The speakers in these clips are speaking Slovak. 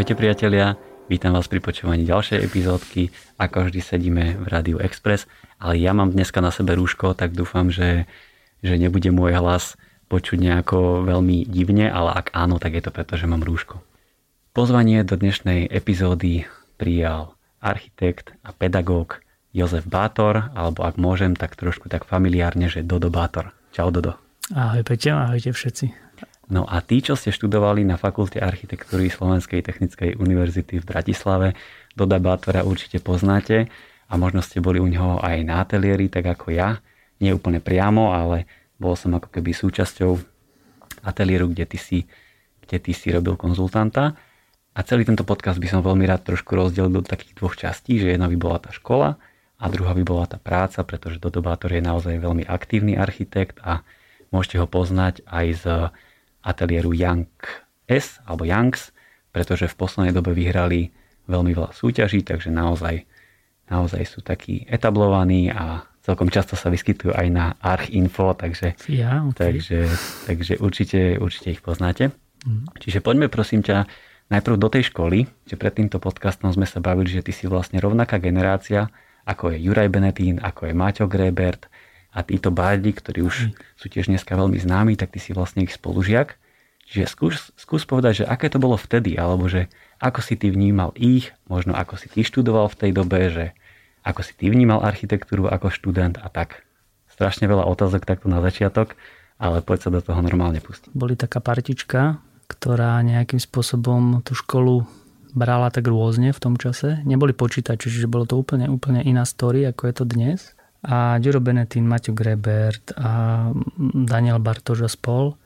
Ahojte priatelia, vítam vás pri počúvaní ďalšej epizódky. Ako vždy sedíme v Rádiu Express, ale ja mám dneska na sebe rúško, tak dúfam, že, že nebude môj hlas počuť nejako veľmi divne, ale ak áno, tak je to preto, že mám rúško. Pozvanie do dnešnej epizódy prijal architekt a pedagóg Jozef Bátor, alebo ak môžem, tak trošku tak familiárne, že Dodo Bátor. Čau Dodo. Ahoj Peťo, ahojte všetci. No a tí, čo ste študovali na Fakulte architektúry Slovenskej technickej univerzity v Bratislave, Doda Bátora určite poznáte a možno ste boli u neho aj na ateliéri, tak ako ja. Nie úplne priamo, ale bol som ako keby súčasťou ateliéru, kde ty si, kde ty si robil konzultanta. A celý tento podcast by som veľmi rád trošku rozdelil do takých dvoch častí, že jedna by bola tá škola a druhá by bola tá práca, pretože Dodo je naozaj veľmi aktívny architekt a môžete ho poznať aj z ateliéru Young S alebo Youngs, pretože v poslednej dobe vyhrali veľmi veľa súťaží, takže naozaj, naozaj sú takí etablovaní a celkom často sa vyskytujú aj na Archinfo, takže, ja, okay. takže, takže určite, určite ich poznáte. Mm. Čiže poďme prosím ťa najprv do tej školy, že pred týmto podcastom sme sa bavili, že ty si vlastne rovnaká generácia, ako je Juraj Benetín, ako je Maťo Grebert, a títo bádi, ktorí už sú tiež dneska veľmi známi, tak ty si vlastne ich spolužiak. Čiže skús, skús povedať, že aké to bolo vtedy, alebo že ako si ty vnímal ich, možno ako si ty študoval v tej dobe, že ako si ty vnímal architektúru ako študent a tak. Strašne veľa otázok takto na začiatok, ale poď sa do toho normálne pustiť. Boli taká partička, ktorá nejakým spôsobom tú školu brala tak rôzne v tom čase. Neboli počítači, čiže bolo to úplne, úplne iná story, ako je to dnes a Ďuro Benetín, Maťo Grebert a Daniel Bartoš a spol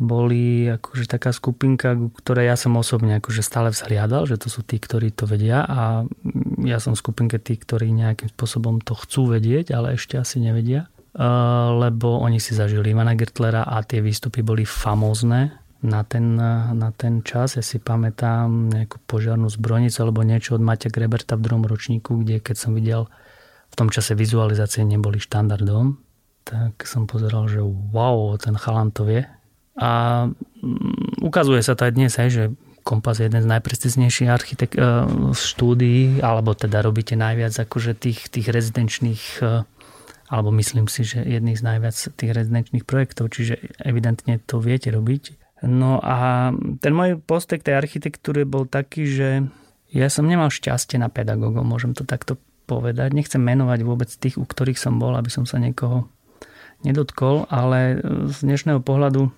boli akože taká skupinka, ktoré ja som osobne akože stále vzhliadal, že to sú tí, ktorí to vedia a ja som v skupinke tí, ktorí nejakým spôsobom to chcú vedieť, ale ešte asi nevedia lebo oni si zažili Ivana Gertlera a tie výstupy boli famózne na ten, na ten čas. Ja si pamätám nejakú požiarnú zbrojnicu alebo niečo od Maťa Greberta v druhom ročníku, kde keď som videl tom čase vizualizácie neboli štandardom, tak som pozeral, že wow, ten chalan to vie. A mm, ukazuje sa to aj dnes, aj, že Kompas je jeden z najprestižnejších architek- e, štúdií, alebo teda robíte najviac akože tých, tých rezidenčných, e, alebo myslím si, že jedných z najviac tých rezidenčných projektov, čiže evidentne to viete robiť. No a ten môj postek tej architektúry bol taký, že ja som nemal šťastie na pedagógov, môžem to takto povedať. Nechcem menovať vôbec tých, u ktorých som bol, aby som sa niekoho nedotkol, ale z dnešného pohľadu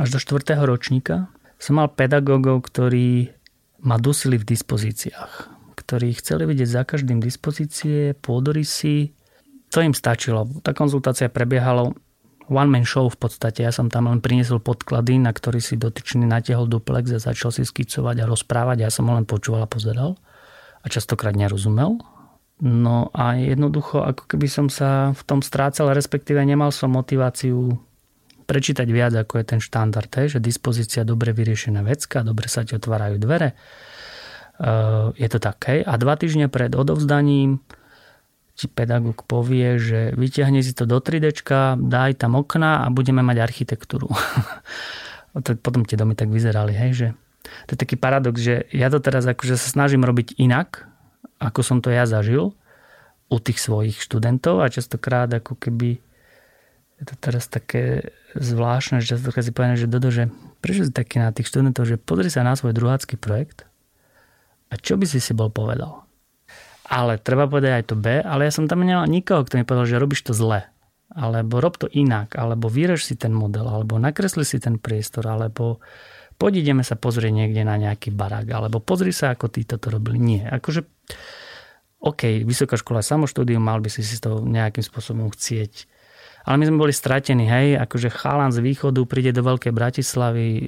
až do 4. ročníka som mal pedagógov, ktorí ma dusili v dispozíciách, ktorí chceli vidieť za každým dispozície, pôdorysy. To im stačilo. Tá konzultácia prebiehala one-man show v podstate. Ja som tam len priniesol podklady, na ktorý si dotyčný natiahol duplex a začal si skicovať a rozprávať. Ja som ho len počúval a pozeral a častokrát nerozumel. No a jednoducho, ako keby som sa v tom strácal, respektíve nemal som motiváciu prečítať viac, ako je ten štandard, že dispozícia dobre vyriešená vecka, dobre sa ti otvárajú dvere. Uh, je to tak, hej. A dva týždne pred odovzdaním ti pedagóg povie, že vyťahne si to do 3D, daj tam okna a budeme mať architektúru. Potom tie domy tak vyzerali, hej, že to je taký paradox, že ja to teraz akože sa snažím robiť inak, ako som to ja zažil u tých svojich študentov a častokrát ako keby je to teraz také zvláštne, že častokrát si povedané, že Dodo, že prečo si taký na tých študentov, že pozri sa na svoj druhácky projekt a čo by si si bol povedal. Ale treba povedať aj to B, ale ja som tam nemal nikoho, kto mi povedal, že robíš to zle. Alebo rob to inak, alebo vyrež si ten model, alebo nakresli si ten priestor, alebo poď ideme sa pozrieť niekde na nejaký barák, alebo pozri sa, ako títo to robili. Nie. Akože, OK, vysoká škola samoštúdium, mal by si si to nejakým spôsobom chcieť. Ale my sme boli stratení, hej, akože chalan z východu príde do Veľkej Bratislavy, e,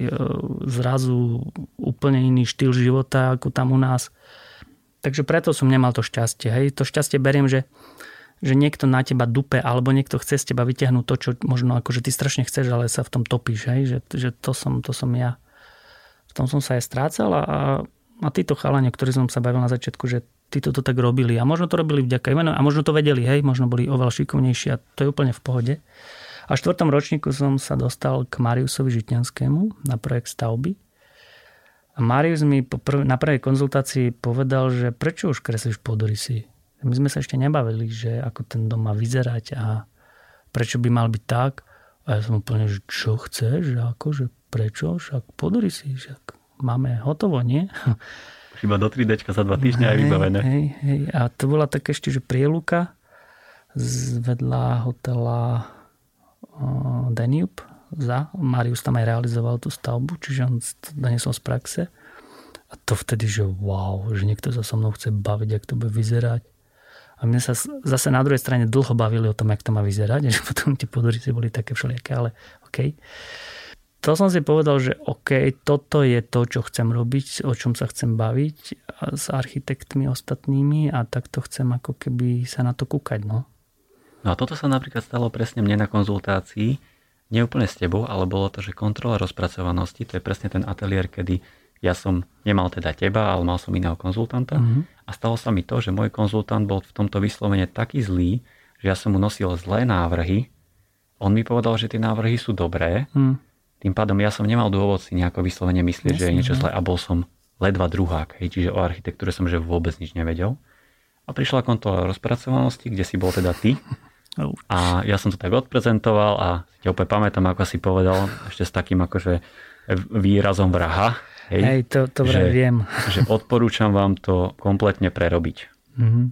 zrazu úplne iný štýl života ako tam u nás. Takže preto som nemal to šťastie, hej. To šťastie beriem, že, že niekto na teba dupe, alebo niekto chce z teba vyťahnuť to, čo možno akože ty strašne chceš, ale sa v tom topíš, hej, že, že to, som, to som ja tom som sa aj strácal a, a títo chalani, o ktorých som sa bavil na začiatku, že títo to tak robili a možno to robili vďaka imenu a možno to vedeli, hej, možno boli oveľa šikovnejší a to je úplne v pohode. A v štvrtom ročníku som sa dostal k Mariusovi Žitňanskému na projekt stavby. A Marius mi prv, na prvej konzultácii povedal, že prečo už kreslíš podrysy? My sme sa ešte nebavili, že ako ten dom má vyzerať a prečo by mal byť tak. A ja som úplne, že čo chceš? Že ako, že prečo? Však podrysy, však máme hotovo, nie? Iba do 3D za dva týždňa je vybavené. Hej, hej. A to bola tak ešte, že prieluka z vedľa hotela Danube za. Marius tam aj realizoval tú stavbu, čiže on to doniesol z praxe. A to vtedy, že wow, že niekto sa so mnou chce baviť, jak to bude vyzerať. A mne sa zase na druhej strane dlho bavili o tom, jak to má vyzerať, že potom tie podorice boli také všelijaké, ale OK. To som si povedal, že OK, toto je to, čo chcem robiť, o čom sa chcem baviť s architektmi ostatnými a takto chcem ako keby sa na to kúkať. No. no a toto sa napríklad stalo presne mne na konzultácii, neúplne s tebou, ale bolo to, že kontrola rozpracovanosti, to je presne ten ateliér, kedy ja som nemal teda teba, ale mal som iného konzultanta mm-hmm. a stalo sa mi to, že môj konzultant bol v tomto vyslovene taký zlý, že ja som mu nosil zlé návrhy. On mi povedal, že tie návrhy sú dobré. Mm. Tým pádom ja som nemal dôvod si nejako vyslovene myslieť, Jasne, že je niečo zlé a bol som ledva druhák. Hej, čiže o architektúre som že vôbec nič nevedel. A prišla kontrola rozpracovanosti, kde si bol teda ty a ja som to tak odprezentoval a si úplne pamätám, ako si povedal, ešte s takým akože výrazom vraha. Hej, hej to, to že, viem. Že odporúčam vám to kompletne prerobiť. Mm-hmm.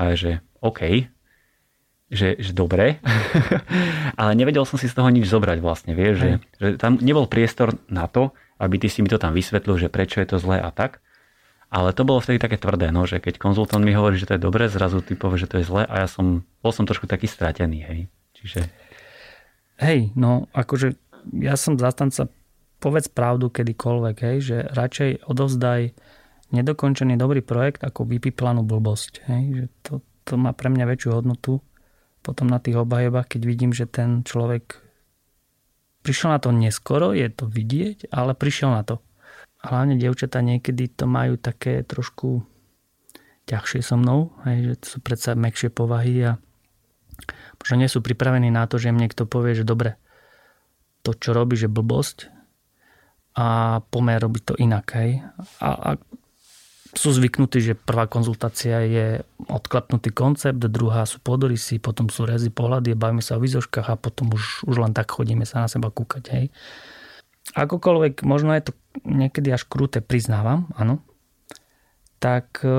A že OK, že, že dobre, ale nevedel som si z toho nič zobrať vlastne, vieš, že, že tam nebol priestor na to, aby ty si mi to tam vysvetlil, že prečo je to zlé a tak. Ale to bolo vtedy také tvrdé, no, že keď konzultant mi hovorí, že to je dobré, zrazu ty povie, že to je zlé a ja som, bol som trošku taký stratený, hej. Čiže... Hej, no akože ja som zastanca, povedz pravdu kedykoľvek, hej, že radšej odovzdaj nedokončený dobrý projekt ako vypiplanú blbosť, hej, že to, to má pre mňa väčšiu hodnotu potom na tých obhajobách, keď vidím, že ten človek prišiel na to neskoro, je to vidieť, ale prišiel na to. Hlavne dievčatá niekedy to majú také trošku ťažšie so mnou, hej, že sú predsa mekšie povahy a možno nie sú pripravení na to, že im niekto povie, že dobre, to, čo robí, že blbosť a pomer robiť to inak. Hej. A, a sú zvyknutí, že prvá konzultácia je odklepnutý koncept, druhá sú podorysy, potom sú rezy, pohľady, bavíme sa o výzoškách a potom už, už len tak chodíme sa na seba kúkať. Hej. Akokoľvek, možno je to niekedy až krúte, priznávam, áno, tak e,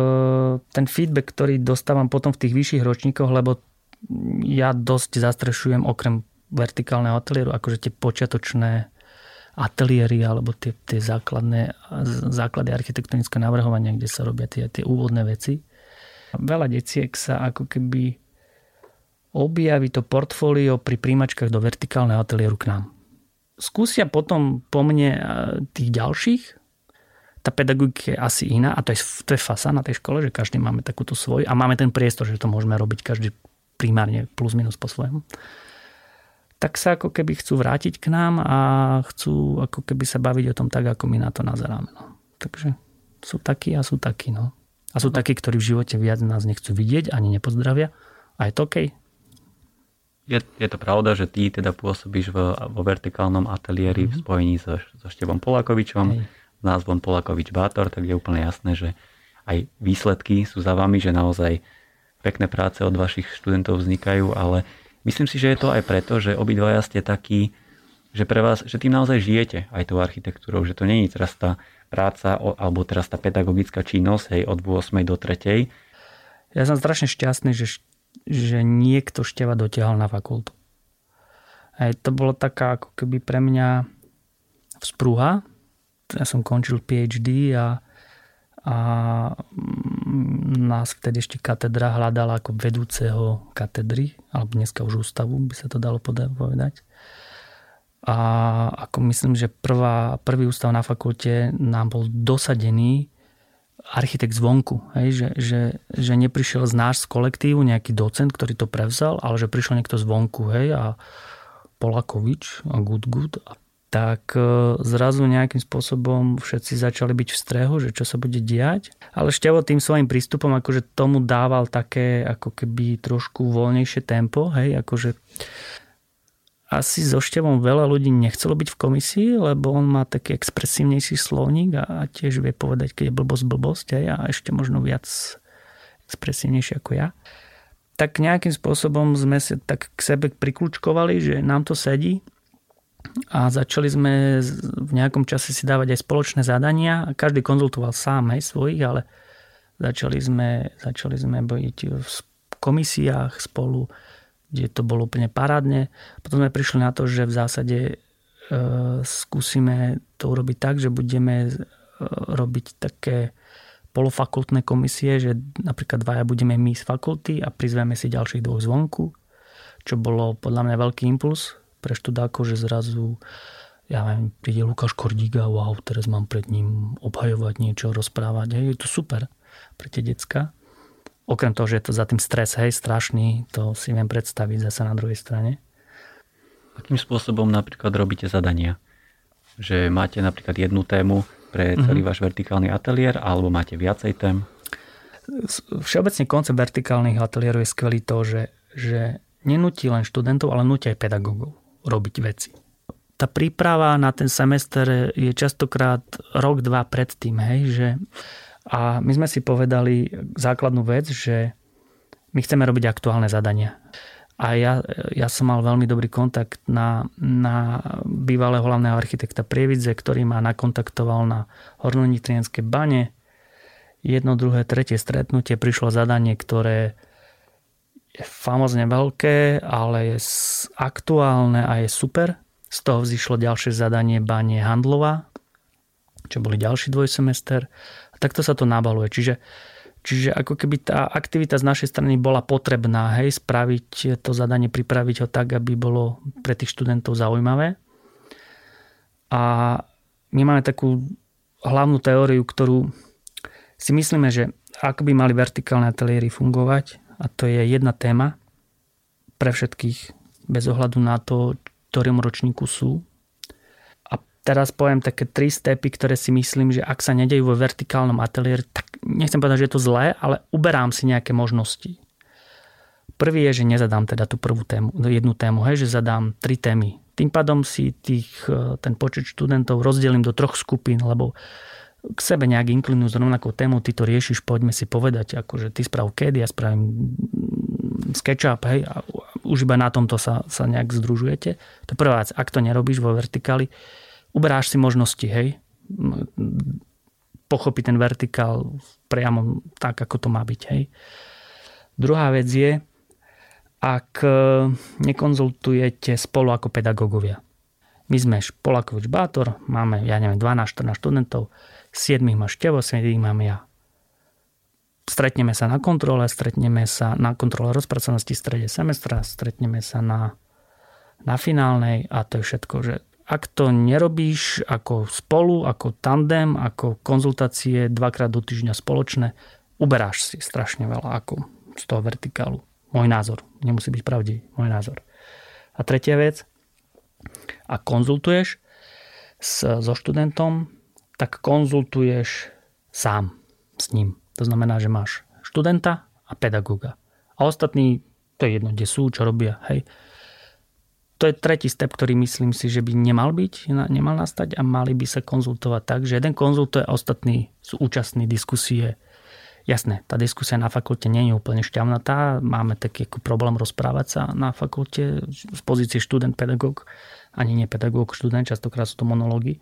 ten feedback, ktorý dostávam potom v tých vyšších ročníkoch, lebo ja dosť zastrešujem okrem vertikálneho ateliéru, akože tie počiatočné ateliéry alebo tie, tie základné, základy architektonické navrhovania, kde sa robia tie, tie úvodné veci. Veľa deciek sa ako keby objaví to portfólio pri príjmačkách do vertikálneho ateliéru k nám skúsia potom po mne e, tých ďalších. Tá pedagogika je asi iná a to je, to je fasa na tej škole, že každý máme takúto svoj a máme ten priestor, že to môžeme robiť každý primárne plus minus po svojom. Tak sa ako keby chcú vrátiť k nám a chcú ako keby sa baviť o tom tak, ako my na to nazeráme. No. Takže sú takí a sú takí. No. A sú takí, ktorí v živote viac nás nechcú vidieť, ani nepozdravia. A je to OK je, je to pravda, že ty teda pôsobíš vo, vo vertikálnom ateliéri mm-hmm. v mhm. spojení so, so Števom Polakovičom, Hej. s názvom Polakovič Bátor, tak je úplne jasné, že aj výsledky sú za vami, že naozaj pekné práce od vašich študentov vznikajú, ale myslím si, že je to aj preto, že obidvaja ste takí, že pre vás, že tým naozaj žijete aj tou architektúrou, že to není teraz tá práca alebo teraz tá pedagogická činnosť hej, od 8. do 3. Ja som strašne šťastný, že že niekto števa dotiahol na fakultu. Aj to bolo taká ako keby pre mňa vzprúha. Ja som končil PhD a, a nás vtedy ešte katedra hľadala ako vedúceho katedry, alebo dneska už ústavu by sa to dalo povedať. A ako myslím, že prvá, prvý ústav na fakulte nám bol dosadený architekt zvonku, hej, že, že, že neprišiel z náš z kolektívu nejaký docent, ktorý to prevzal, ale že prišiel niekto zvonku, hej, a Polakovič a Good Good a tak e, zrazu nejakým spôsobom všetci začali byť v strehu, že čo sa bude diať. Ale Števo tým svojim prístupom akože tomu dával také ako keby trošku voľnejšie tempo, hej, akože asi so Števom veľa ľudí nechcelo byť v komisii, lebo on má taký expresívnejší slovník a, tiež vie povedať, keď je blbosť blbosť aj, a ešte možno viac expresívnejšie ako ja. Tak nejakým spôsobom sme sa tak k sebe priklúčkovali, že nám to sedí a začali sme v nejakom čase si dávať aj spoločné zadania každý konzultoval sám aj svojich, ale začali sme, začali sme byť v komisiách spolu, kde to bolo úplne parádne. Potom sme prišli na to, že v zásade e, skúsime to urobiť tak, že budeme e, robiť také polofakultné komisie, že napríklad dvaja budeme my z fakulty a prizveme si ďalších dvoch zvonku, čo bolo podľa mňa veľký impuls pre študákov, že zrazu ja viem, príde Lukáš Kordíga, wow, teraz mám pred ním obhajovať niečo, rozprávať. Hej, je to super pre tie decka. Okrem toho, že je to za tým stres, hej, strašný, to si viem predstaviť zase na druhej strane. Akým spôsobom napríklad robíte zadania? Že máte napríklad jednu tému pre celý mm-hmm. váš vertikálny ateliér, alebo máte viacej tém? Všeobecne koncept vertikálnych ateliérov je skvelý to, že, že nenúti len študentov, ale nutí aj pedagógov robiť veci. Tá príprava na ten semester je častokrát rok, dva predtým, hej, že a my sme si povedali základnú vec, že my chceme robiť aktuálne zadania. A ja, ja som mal veľmi dobrý kontakt na, na bývalého hlavného architekta Prievidze, ktorý ma nakontaktoval na Hornonitrienské bane. Jedno, druhé, tretie stretnutie prišlo zadanie, ktoré je famozne veľké, ale je aktuálne a je super. Z toho vzýšlo ďalšie zadanie bane Handlova, čo boli ďalší dvojsemester takto sa to nabaluje. Čiže, čiže ako keby tá aktivita z našej strany bola potrebná, hej, spraviť to zadanie, pripraviť ho tak, aby bolo pre tých študentov zaujímavé. A my máme takú hlavnú teóriu, ktorú si myslíme, že ako by mali vertikálne ateliéry fungovať, a to je jedna téma pre všetkých, bez ohľadu na to, ktorým ročníku sú, teraz poviem také tri stepy, ktoré si myslím, že ak sa nedejú vo vertikálnom ateliéri, tak nechcem povedať, že je to zlé, ale uberám si nejaké možnosti. Prvý je, že nezadám teda tú prvú tému, jednu tému, hej, že zadám tri témy. Tým pádom si tých, e, ten počet študentov rozdelím do troch skupín, lebo k sebe nejak inklinujú s rovnakou tému, ty to riešiš, poďme si povedať, akože ty sprav kedy, ja spravím SketchUp, hej, a už iba na tomto sa, sa nejak združujete. To prvá vec. Ak to nerobíš vo vertikáli, uberáš si možnosti, hej, pochopiť ten vertikál priamo tak, ako to má byť, hej. Druhá vec je, ak e, nekonzultujete spolu ako pedagógovia. My sme Polakovič Bátor, máme, ja neviem, 12-14 študentov, 7 máš Števo, 7 mám ja. Stretneme sa na kontrole, stretneme sa na kontrole rozpracovanosti v strede semestra, stretneme sa na, na finálnej a to je všetko, že ak to nerobíš ako spolu, ako tandem, ako konzultácie dvakrát do týždňa spoločné, uberáš si strašne veľa ako z toho vertikálu. Môj názor. Nemusí byť pravdivý. Môj názor. A tretia vec. Ak konzultuješ s, so študentom, tak konzultuješ sám s ním. To znamená, že máš študenta a pedagóga. A ostatní, to je jedno, kde sú, čo robia. Hej to je tretí step, ktorý myslím si, že by nemal byť, nemal nastať a mali by sa konzultovať tak, že jeden konzultuje a ostatní sú účastní diskusie. Jasné, tá diskusia na fakulte nie je úplne šťavnatá, máme taký ako problém rozprávať sa na fakulte z pozície študent, pedagóg, ani nie pedagóg, študent, častokrát sú to monológy.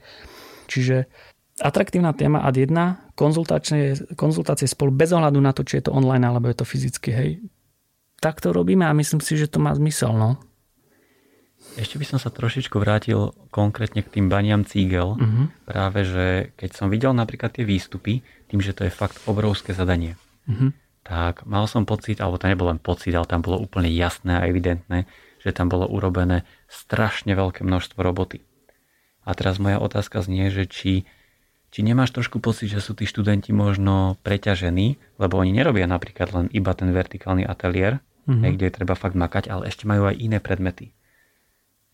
Čiže atraktívna téma ad 1, konzultácie, konzultácie spolu bez ohľadu na to, či je to online alebo je to fyzicky, hej. Tak to robíme a myslím si, že to má zmysel, no. Ešte by som sa trošičku vrátil konkrétne k tým baniam cígel. Uh-huh. Práve, že keď som videl napríklad tie výstupy, tým, že to je fakt obrovské zadanie, uh-huh. tak mal som pocit, alebo to nebol len pocit, ale tam bolo úplne jasné a evidentné, že tam bolo urobené strašne veľké množstvo roboty. A teraz moja otázka znie, že či, či nemáš trošku pocit, že sú tí študenti možno preťažení, lebo oni nerobia napríklad len iba ten vertikálny ateliér, uh-huh. kde je treba fakt makať, ale ešte majú aj iné predmety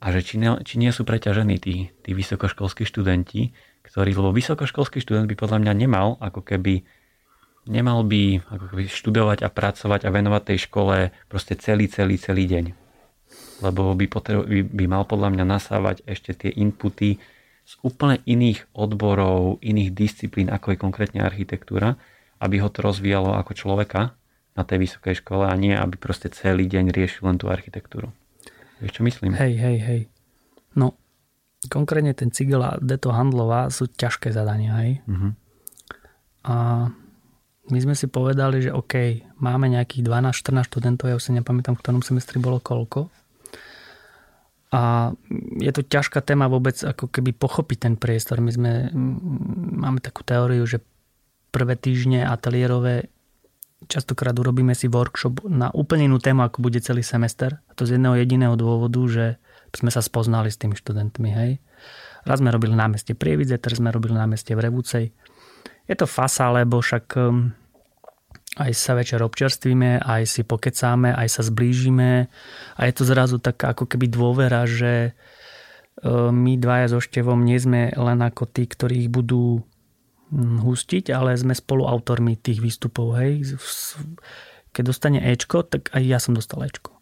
a že či, ne, či nie sú preťažení tí, tí vysokoškolskí študenti, ktorí, lebo vysokoškolský študent by podľa mňa nemal ako keby nemal by ako keby študovať a pracovať a venovať tej škole proste celý, celý, celý deň. lebo by, potrebo, by, by mal podľa mňa nasávať ešte tie inputy z úplne iných odborov, iných disciplín, ako je konkrétne architektúra, aby ho to rozvíjalo ako človeka na tej vysokej škole a nie, aby proste celý deň riešil len tú architektúru. Vieš, čo myslím? Hej, hej, hej. No, konkrétne ten Cigel a Deto Handlová sú ťažké zadania, hej. Uh-huh. A my sme si povedali, že OK, máme nejakých 12-14 študentov, ja už si nepamätám, v ktorom semestri bolo koľko. A je to ťažká téma vôbec ako keby pochopiť ten priestor. My sme, máme takú teóriu, že prvé týždne ateliérové častokrát urobíme si workshop na úplne inú tému, ako bude celý semester. A to z jedného jediného dôvodu, že sme sa spoznali s tými študentmi. Hej. Raz sme robili na meste Prievidze, teraz sme robili na meste v Revúcej. Je to fasa, lebo však um, aj sa večer občerstvíme, aj si pokecáme, aj sa zblížime a je to zrazu taká ako keby dôvera, že um, my dvaja so Števom nie sme len ako tí, ktorí ich budú hm, hustiť, ale sme spoluautormi tých výstupov. Hej. Keď dostane Ečko, tak aj ja som dostal Ečko.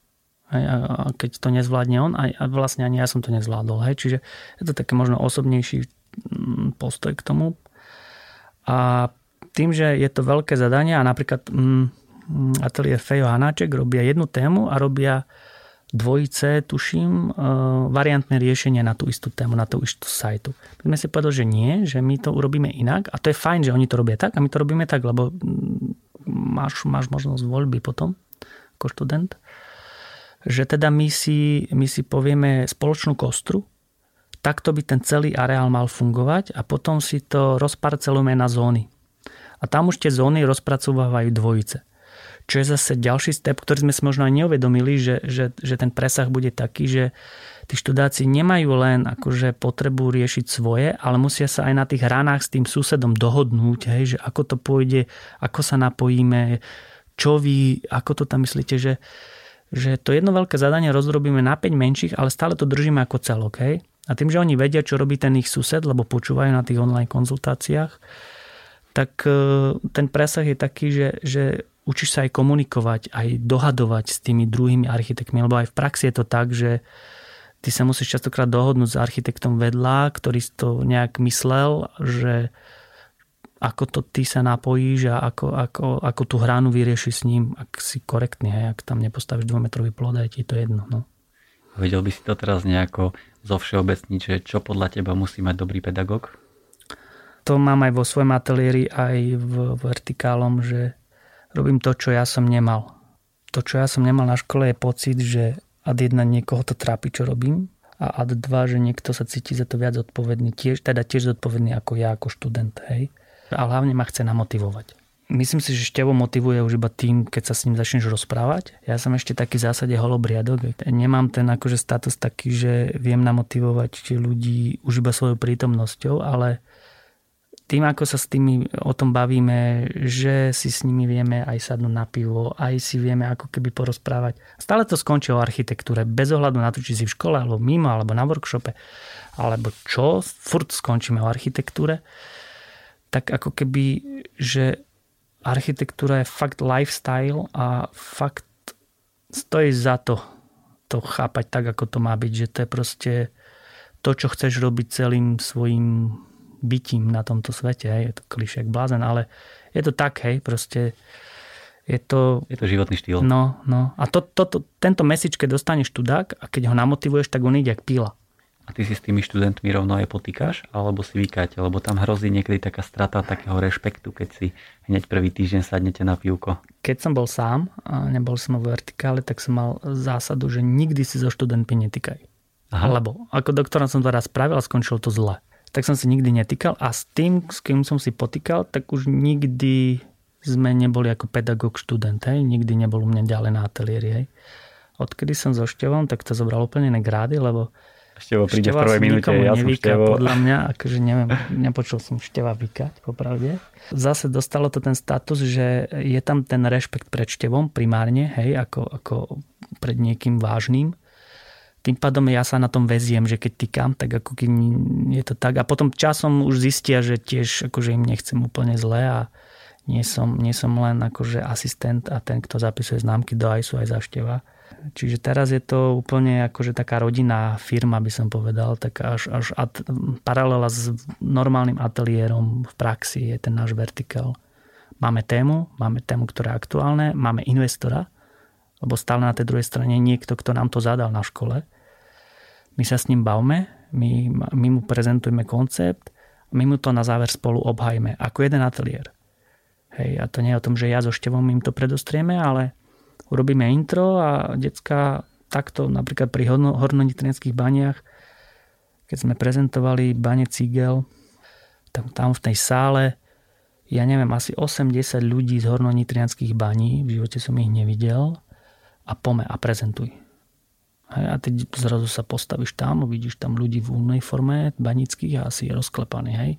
Hej, a keď to nezvládne on, aj, a vlastne ani ja som to nezvládol. Hej. Čiže je to také možno osobnejší hm, postoj k tomu. A tým, že je to veľké zadanie a napríklad mm, mm, ateliér Fejo Hanáček robia jednu tému a robia dvojice, tuším, e, variantné riešenie na tú istú tému, na tú istú sajtu. My sme si povedali, že nie, že my to urobíme inak a to je fajn, že oni to robia tak a my to robíme tak, lebo mm, máš, máš možnosť voľby potom ako študent. Že teda my si, my si povieme spoločnú kostru, takto by ten celý areál mal fungovať a potom si to rozparcelujeme na zóny. A tam už tie zóny rozpracovávajú dvojice. Čo je zase ďalší step, ktorý sme si možno aj neuvedomili, že, že, že ten presah bude taký, že tí študáci nemajú len akože potrebu riešiť svoje, ale musia sa aj na tých hranách s tým susedom dohodnúť, hej, že ako to pôjde, ako sa napojíme, čo vy, ako to tam myslíte, že, že to jedno veľké zadanie rozrobíme na 5 menších, ale stále to držíme ako celok. Hej? A tým, že oni vedia, čo robí ten ich sused, lebo počúvajú na tých online konzultáciách, tak e, ten presah je taký, že, že učíš sa aj komunikovať, aj dohadovať s tými druhými architektmi, lebo aj v praxi je to tak, že ty sa musíš častokrát dohodnúť s architektom vedľa, ktorý to nejak myslel, že ako to ty sa napojíš a ako, ako, ako tú hránu vyrieši s ním, ak si korektný, hej, ak tam nepostavíš dvojmetrový plod, je ti to jedno. No. Vedel by si to teraz nejako zo všeobecniť, že čo podľa teba musí mať dobrý pedagóg? To mám aj vo svojom ateliéri, aj v vertikálom, že robím to, čo ja som nemal. To, čo ja som nemal na škole, je pocit, že ad jedna niekoho to trápi, čo robím a ad dva, že niekto sa cíti za to viac odpovedný, tiež, teda tiež zodpovedný ako ja, ako študent. Hej. A hlavne ma chce namotivovať. Myslím si, že števo motivuje už iba tým, keď sa s ním začneš rozprávať. Ja som ešte taký v zásade holobriadok. Nemám ten akože status taký, že viem namotivovať ľudí už iba svojou prítomnosťou, ale tým, ako sa s tými o tom bavíme, že si s nimi vieme aj sadnúť na pivo, aj si vieme ako keby porozprávať. Stále to skončí o architektúre, bez ohľadu na to, či si v škole, alebo mimo, alebo na workshope, alebo čo, furt skončíme o architektúre. Tak ako keby, že architektúra je fakt lifestyle a fakt stojí za to to chápať tak, ako to má byť, že to je proste to, čo chceš robiť celým svojim bytím na tomto svete. Hej. Je to klišek blázen, ale je to tak, hej, proste je to... Je to životný štýl. No, no. A to, to, to, tento message, keď dostaneš tudák a keď ho namotivuješ, tak on ide jak píla. A ty si s tými študentmi rovno aj potýkaš, alebo si vykáte, lebo tam hrozí niekedy taká strata takého rešpektu, keď si hneď prvý týždeň sadnete na pivko. Keď som bol sám a nebol som v vertikále, tak som mal zásadu, že nikdy si so študentmi netýkaj. Aha. Lebo ako doktora som to raz spravil a skončilo to zle. Tak som si nikdy netýkal a s tým, s kým som si potýkal, tak už nikdy sme neboli ako pedagóg študent. Hej? Nikdy nebol u mňa ďalej na ateliéri. Hej? Odkedy som so Števom, tak to zobral úplne iné grády, lebo Števo príde v prvej minúte, ja som Števo. podľa mňa, akože neviem, nepočul som Števa vykať, popravde. Zase dostalo to ten status, že je tam ten rešpekt pred Števom primárne, hej, ako, ako pred niekým vážnym. Tým pádom ja sa na tom veziem, že keď týkam, tak ako keď je to tak. A potom časom už zistia, že tiež akože im nechcem úplne zle a Nie som, nie som len akože asistent a ten, kto zapisuje známky do ISU aj zašteva. Čiže teraz je to úplne akože taká rodinná firma, by som povedal, tak až, až at, paralela s normálnym ateliérom v praxi je ten náš vertikál. Máme tému, máme tému, ktorá je aktuálne, máme investora, lebo stále na tej druhej strane niekto, kto nám to zadal na škole. My sa s ním bavme, my, my mu prezentujeme koncept, my mu to na záver spolu obhajme ako jeden ateliér. Hej, a to nie je o tom, že ja so Števom im to predostrieme, ale urobíme intro a decka takto napríklad pri hornonitrianských baniach, keď sme prezentovali bane Cigel, tam, tam v tej sále, ja neviem, asi 80 ľudí z hornonitrianských baní, v živote som ich nevidel, a pome a prezentuj. Hej, a teď zrazu sa postavíš tam, uvidíš tam ľudí v uniforme banických a asi je rozklepaný. Hej.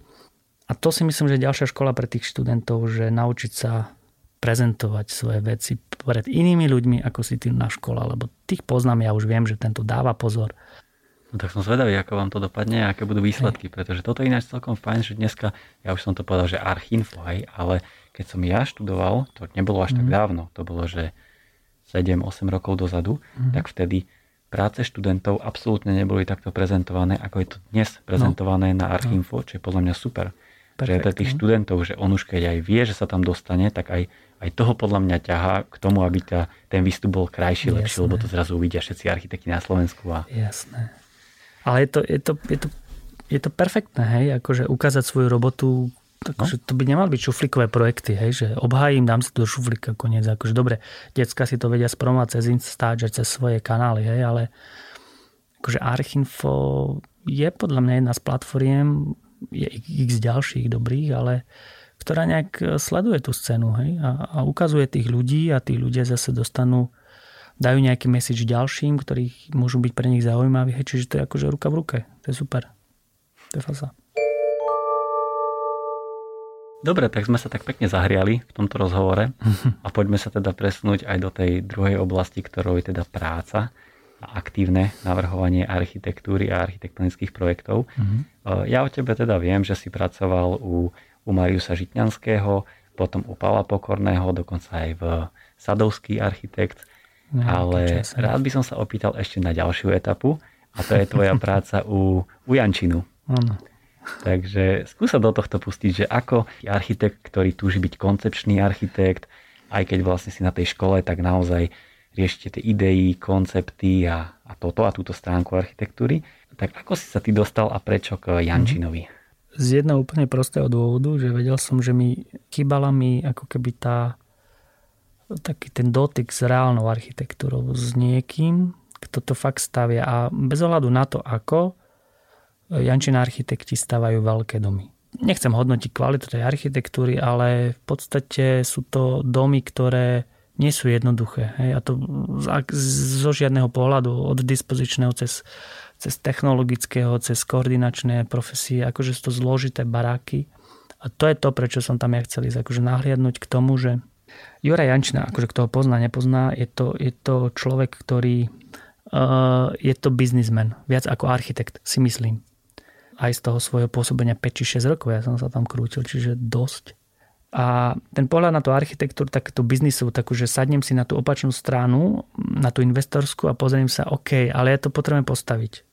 A to si myslím, že je ďalšia škola pre tých študentov, že naučiť sa prezentovať svoje veci pred inými ľuďmi, ako si ty na škola, lebo tých poznám, ja už viem, že tento dáva pozor. No tak som zvedavý, ako vám to dopadne a aké budú výsledky, pretože toto je ináč celkom fajn, že dneska, ja už som to povedal, že archinfo, hej, ale keď som ja študoval, to nebolo až mm. tak mhm. dávno, to bolo, že 7-8 rokov dozadu, mm. tak vtedy práce študentov absolútne neboli takto prezentované, ako je to dnes prezentované no. na Archinfo, čo je podľa mňa super. Perfect, že tých študentov, že on už keď aj vie, že sa tam dostane, tak aj, aj toho podľa mňa ťahá k tomu, aby tá, ten výstup bol krajší, Jasné. lepší, lebo to zrazu uvidia všetci architekti na Slovensku. A... Jasné. Ale je to, je to, je to, je to perfektné, hej, akože ukázať svoju robotu, takže no? to by nemali byť šuflíkové projekty, hej, že obhájim, dám si to do šuflíka koniec, akože dobre, decka si to vedia spromovať cez Instač, cez svoje kanály, hej, ale akože Archinfo je podľa mňa jedna z platformiem, je x ďalších dobrých, ale ktorá nejak sleduje tú scénu hej, a, a ukazuje tých ľudí a tí ľudia zase dostanú, dajú nejaký message ďalším, ktorých môžu byť pre nich zaujímaví. Hej, čiže to je akože ruka v ruke. To je super. To je fasa. Dobre, tak sme sa tak pekne zahriali v tomto rozhovore a poďme sa teda presunúť aj do tej druhej oblasti, ktorou je teda práca a aktívne navrhovanie architektúry a architektonických projektov. Uh-huh. Ja o tebe teda viem, že si pracoval u, u Mariusa Žitňanského, potom u Pavla Pokorného, dokonca aj v Sadovský architekt. No, ale rád by som sa opýtal ešte na ďalšiu etapu a to je tvoja práca u, u Jančinu. Ano. Takže skúsa do tohto pustiť, že ako architekt, ktorý túži byť koncepčný architekt, aj keď vlastne si na tej škole, tak naozaj riešite tie idei, koncepty a, a toto a túto stránku architektúry. Tak ako si sa ty dostal a prečo k Jančinovi? Z jedného úplne prostého dôvodu, že vedel som, že mi chýbala mi ako keby tá taký ten dotyk s reálnou architektúrou, s niekým, kto to fakt stavia a bez ohľadu na to, ako Jančina architekti stavajú veľké domy. Nechcem hodnotiť kvalitu tej architektúry, ale v podstate sú to domy, ktoré nie sú jednoduché. Hej? A to zo žiadneho pohľadu, od dispozičného cez, cez technologického, cez koordinačné profesie, akože sú to zložité baráky. A to je to, prečo som tam ja chcel ísť, akože nahliadnúť k tomu, že Juraj Jančina, akože kto ho pozná, nepozná, je to, je to človek, ktorý uh, je to biznismen, viac ako architekt, si myslím. Aj z toho svojho pôsobenia 5 či 6 rokov, ja som sa tam krútil, čiže dosť. A ten pohľad na tú architektúru, tak tú biznisu, takú, že sadnem si na tú opačnú stranu, na tú investorskú a pozriem sa, OK, ale ja to potrebujem postaviť.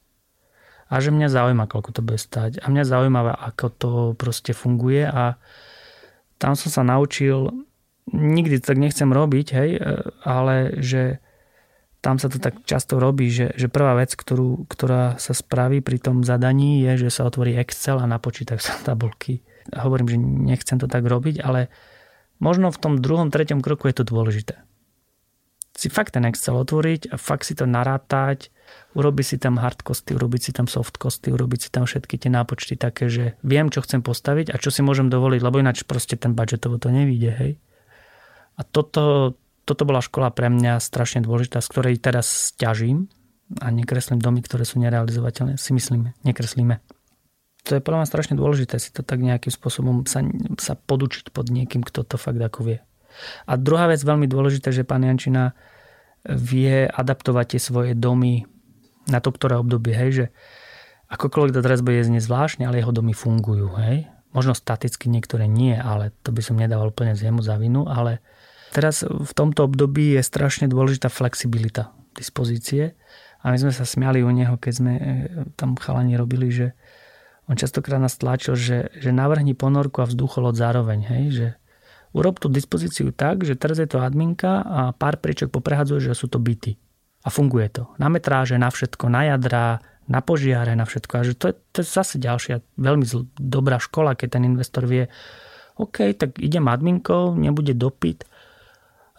A že mňa zaujíma, koľko to bude stať. A mňa zaujíma, ako to proste funguje a tam som sa naučil, nikdy tak nechcem robiť, hej, ale že tam sa to tak často robí, že, že prvá vec, ktorú, ktorá sa spraví pri tom zadaní je, že sa otvorí Excel a napočítajú sa tabulky hovorím, že nechcem to tak robiť, ale možno v tom druhom, treťom kroku je to dôležité. Si fakt ten Excel otvoriť a fakt si to narátať, urobiť si tam hardkosty, urobiť si tam softcosty, urobiť si tam všetky tie nápočty také, že viem, čo chcem postaviť a čo si môžem dovoliť, lebo ináč proste ten budžetovo to nevíde, hej. A toto, toto bola škola pre mňa strašne dôležitá, z ktorej teraz ťažím a nekreslím domy, ktoré sú nerealizovateľné. Si myslíme, nekreslíme to je podľa mňa strašne dôležité si to tak nejakým spôsobom sa, sa podučiť pod niekým, kto to fakt ako vie. A druhá vec veľmi dôležité, že pán Jančina vie adaptovať tie svoje domy na to, ktoré obdobie, hej, že akokoľvek to teraz bude znieť zvláštne, ale jeho domy fungujú, hej. Možno staticky niektoré nie, ale to by som nedával úplne zjemu za vinu, ale teraz v tomto období je strašne dôležitá flexibilita dispozície a my sme sa smiali u neho, keď sme e, tam chalani robili, že on častokrát nás tlačil, že, že navrhni ponorku a vzducholod zároveň, hej, že urob tú dispozíciu tak, že teraz je to adminka a pár priečok poprehadzuje, že sú to byty. A funguje to. Na metráže, na všetko, na jadra, na požiare, na všetko. A že to je, to je zase ďalšia veľmi zl- dobrá škola, keď ten investor vie, OK, tak idem adminkou, nebude dopyt,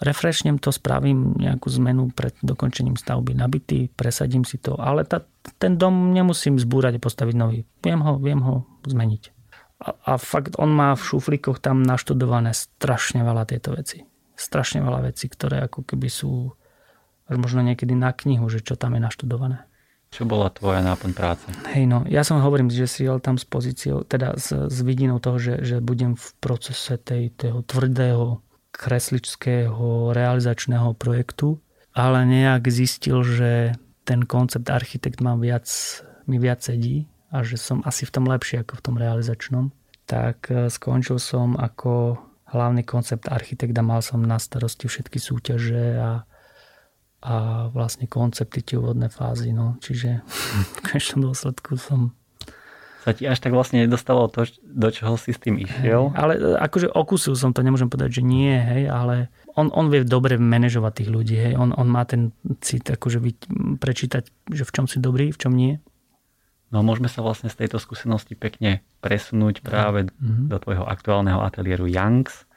refreshnem to, spravím nejakú zmenu pred dokončením stavby nabitý, presadím si to, ale tá, ten dom nemusím zbúrať a postaviť nový. Viem ho, viem ho zmeniť. A, a fakt on má v šuflíkoch tam naštudované strašne veľa tieto veci. Strašne veľa vecí, ktoré ako keby sú možno niekedy na knihu, že čo tam je naštudované. Čo bola tvoja náplň práce? Hej, no, ja som hovorím, že si tam s pozíciou, teda s, s vidinou toho, že, že budem v procese tej, toho tvrdého kresličského realizačného projektu, ale nejak zistil, že ten koncept architekt mám viac, mi viac sedí a že som asi v tom lepší ako v tom realizačnom. Tak e, skončil som ako hlavný koncept architekt a mal som na starosti všetky súťaže a a vlastne koncepty tie úvodné fázy. No. Čiže v konečnom dôsledku som sa ti až tak vlastne nedostalo to, do čoho si s tým išiel. Hej, ale e, akože okusil som to, nemôžem povedať, že nie, hej, ale on, on vie dobre manažovať tých ľudí, hej. On, on má ten cit, akože byť, prečítať, že v čom si dobrý, v čom nie. No môžeme sa vlastne z tejto skúsenosti pekne presunúť práve mm-hmm. do tvojho aktuálneho ateliéru Youngs.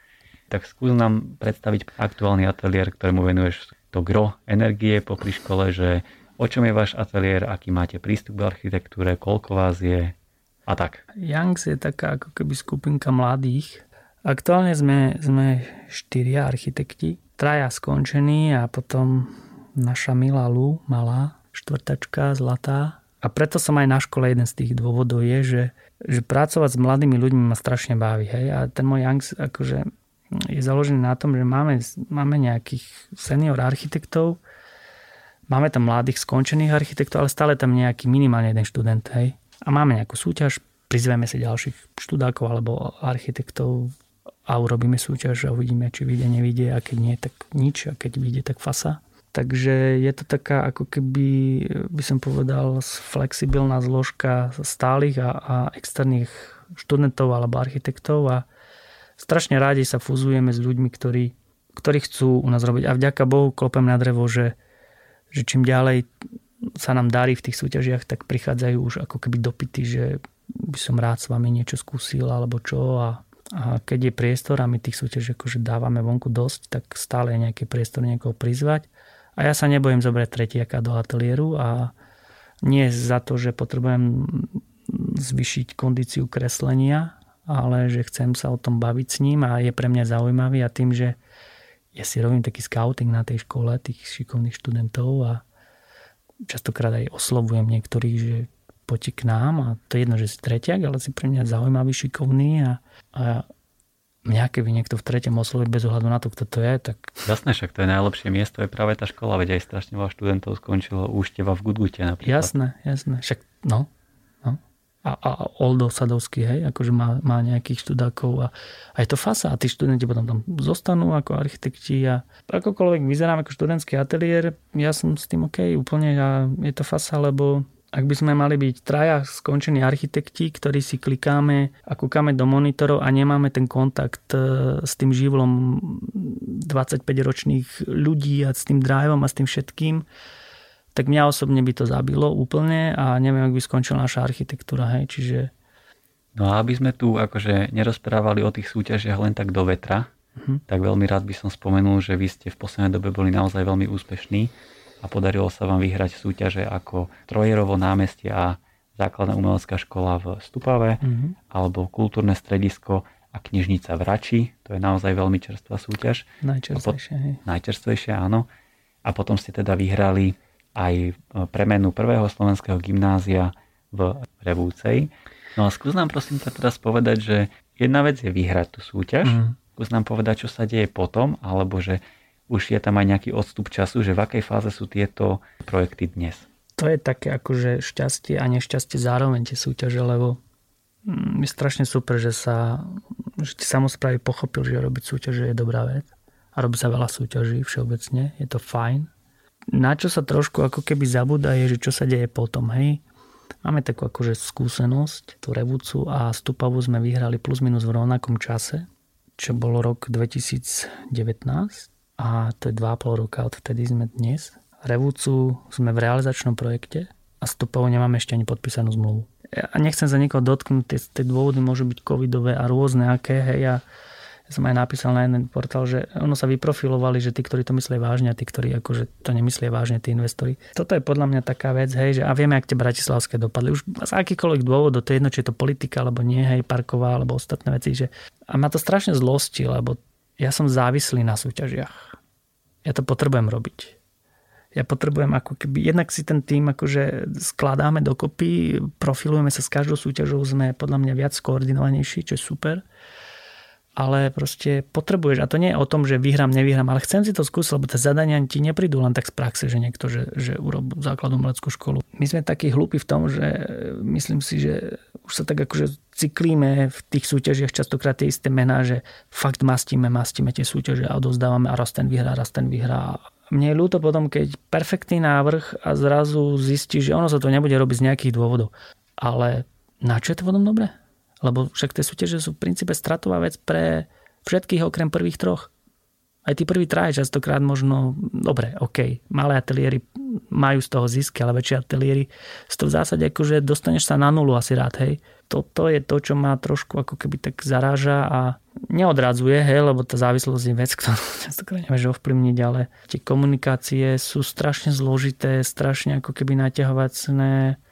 Tak skús nám predstaviť aktuálny ateliér, ktorému venuješ to gro energie popri škole, že o čom je váš ateliér, aký máte prístup k architektúre, koľko vás je a tak. Youngs je taká ako keby skupinka mladých. Aktuálne sme, sme štyria architekti, traja skončení a potom naša milá Lu, malá, štvrtačka, zlatá. A preto som aj na škole jeden z tých dôvodov je, že, že pracovať s mladými ľuďmi ma strašne baví. Hej? A ten môj Youngs akože je založený na tom, že máme, máme nejakých senior architektov, máme tam mladých skončených architektov, ale stále tam nejaký minimálne jeden študent. Hej. A máme nejakú súťaž, prizveme si ďalších študákov alebo architektov a urobíme súťaž a uvidíme, či vyjde, nevyjde a keď nie, tak nič a keď vyjde, tak fasa. Takže je to taká ako keby, by som povedal, flexibilná zložka stálych a, a externých študentov alebo architektov a strašne rádi sa fúzujeme s ľuďmi, ktorí, ktorí chcú u nás robiť. A vďaka Bohu klopem na drevo, že, že čím ďalej sa nám darí v tých súťažiach, tak prichádzajú už ako keby dopity, že by som rád s vami niečo skúsil alebo čo a, a keď je priestor a my tých súťaží akože dávame vonku dosť, tak stále je nejaký priestor niekoho prizvať. A ja sa nebojím zobrať tretiaka do ateliéru a nie za to, že potrebujem zvyšiť kondíciu kreslenia, ale že chcem sa o tom baviť s ním a je pre mňa zaujímavý a tým, že ja si robím taký scouting na tej škole tých šikovných študentov a častokrát aj oslovujem niektorých, že poďte k nám a to je jedno, že si tretiak, ale si pre mňa zaujímavý, šikovný a, a mňa keby niekto v treťom osloviť bez ohľadu na to, kto to je, tak... Jasné, však to je najlepšie miesto, je práve tá škola, veď aj strašne veľa študentov skončilo už teba v Gudgute napríklad. Jasné, jasné, však no, a, a Oldo Sadovský, hej, akože má, má nejakých študákov a, a je to fasa. A tí študenti potom tam zostanú ako architekti a akokoľvek vyzerám ako študentský ateliér, ja som s tým OK úplne a je to fasa, lebo ak by sme mali byť traja skončení architekti, ktorí si klikáme a kúkame do monitorov a nemáme ten kontakt e, s tým živlom 25-ročných ľudí a s tým driveom a s tým všetkým, tak mňa osobne by to zabilo úplne a neviem, ak by skončila naša architektúra. Hej. Čiže... No a aby sme tu akože nerozprávali o tých súťažiach len tak do vetra, uh-huh. tak veľmi rád by som spomenul, že vy ste v poslednej dobe boli naozaj veľmi úspešní a podarilo sa vám vyhrať súťaže ako Trojerovo námestie a základná umelecká škola v Stupave uh-huh. alebo kultúrne stredisko a knižnica v Rači. To je naozaj veľmi čerstvá súťaž. Najčerstvejšia, hej. Najčerstvejšia, áno. A potom ste teda vyhrali aj e, premenu prvého slovenského gymnázia v Revúcej. No a skús nám prosím ťa teraz povedať, že jedna vec je vyhrať tú súťaž, mm. skús nám povedať, čo sa deje potom, alebo že už je tam aj nejaký odstup času, že v akej fáze sú tieto projekty dnes. To je také akože šťastie a nešťastie zároveň tie súťaže, lebo mm, je strašne super, že sa že tí samozprávy pochopil, že robiť súťaže je dobrá vec a robí sa veľa súťaží všeobecne, je to fajn. Na čo sa trošku ako keby zabúda je, že čo sa deje potom, hej. Máme takú akože skúsenosť, tú revúcu a Stupavu sme vyhrali plus minus v rovnakom čase, čo bolo rok 2019 a to je 2,5 roka odtedy sme dnes. Revúcu sme v realizačnom projekte a Stupavu nemáme ešte ani podpísanú zmluvu ja nechcem sa niekoho dotknúť, tie, tie dôvody môžu byť covidové a rôzne aké, hej, ja, ja som aj napísal na jeden portál, že ono sa vyprofilovali, že tí, ktorí to myslia vážne a tí, ktorí akože to nemyslia vážne, tí investori. Toto je podľa mňa taká vec, hej, že a vieme, ak tie bratislavské dopadli. Už z akýkoľvek dôvodov, to je jedno, či je to politika, alebo nie, hej, parková, alebo ostatné veci, že a ma to strašne zlosti, lebo ja som závislý na súťažiach. Ja to potrebujem robiť ja potrebujem ako keby, jednak si ten tým akože skladáme dokopy, profilujeme sa s každou súťažou, sme podľa mňa viac koordinovanejší, čo je super. Ale proste potrebuješ, a to nie je o tom, že vyhrám, nevyhrám, ale chcem si to skúsiť, lebo tie zadania ti neprídu len tak z praxe, že niekto, že, že urob základnú umeleckú školu. My sme takí hlúpi v tom, že myslím si, že už sa tak akože cyklíme v tých súťažiach častokrát tie isté mená, že fakt mastíme, mastíme tie súťaže a odozdávame a raz ten vyhrá, raz ten vyhrá mne je ľúto potom, keď perfektný návrh a zrazu zistí, že ono sa to nebude robiť z nejakých dôvodov. Ale na čo je to potom dobre? Lebo však tie súťaže sú v princípe stratová vec pre všetkých okrem prvých troch. Aj tí prví traje častokrát možno, dobre, OK, malé ateliéry majú z toho zisky, ale väčšie ateliéry z toho v zásade akože dostaneš sa na nulu asi rád, hej. Toto je to, čo ma trošku ako keby tak zaráža a neodradzuje, hej, lebo tá závislosť je vec, ktorú častokrát nevieš ovplyvniť, ale tie komunikácie sú strašne zložité, strašne ako keby naťahovacné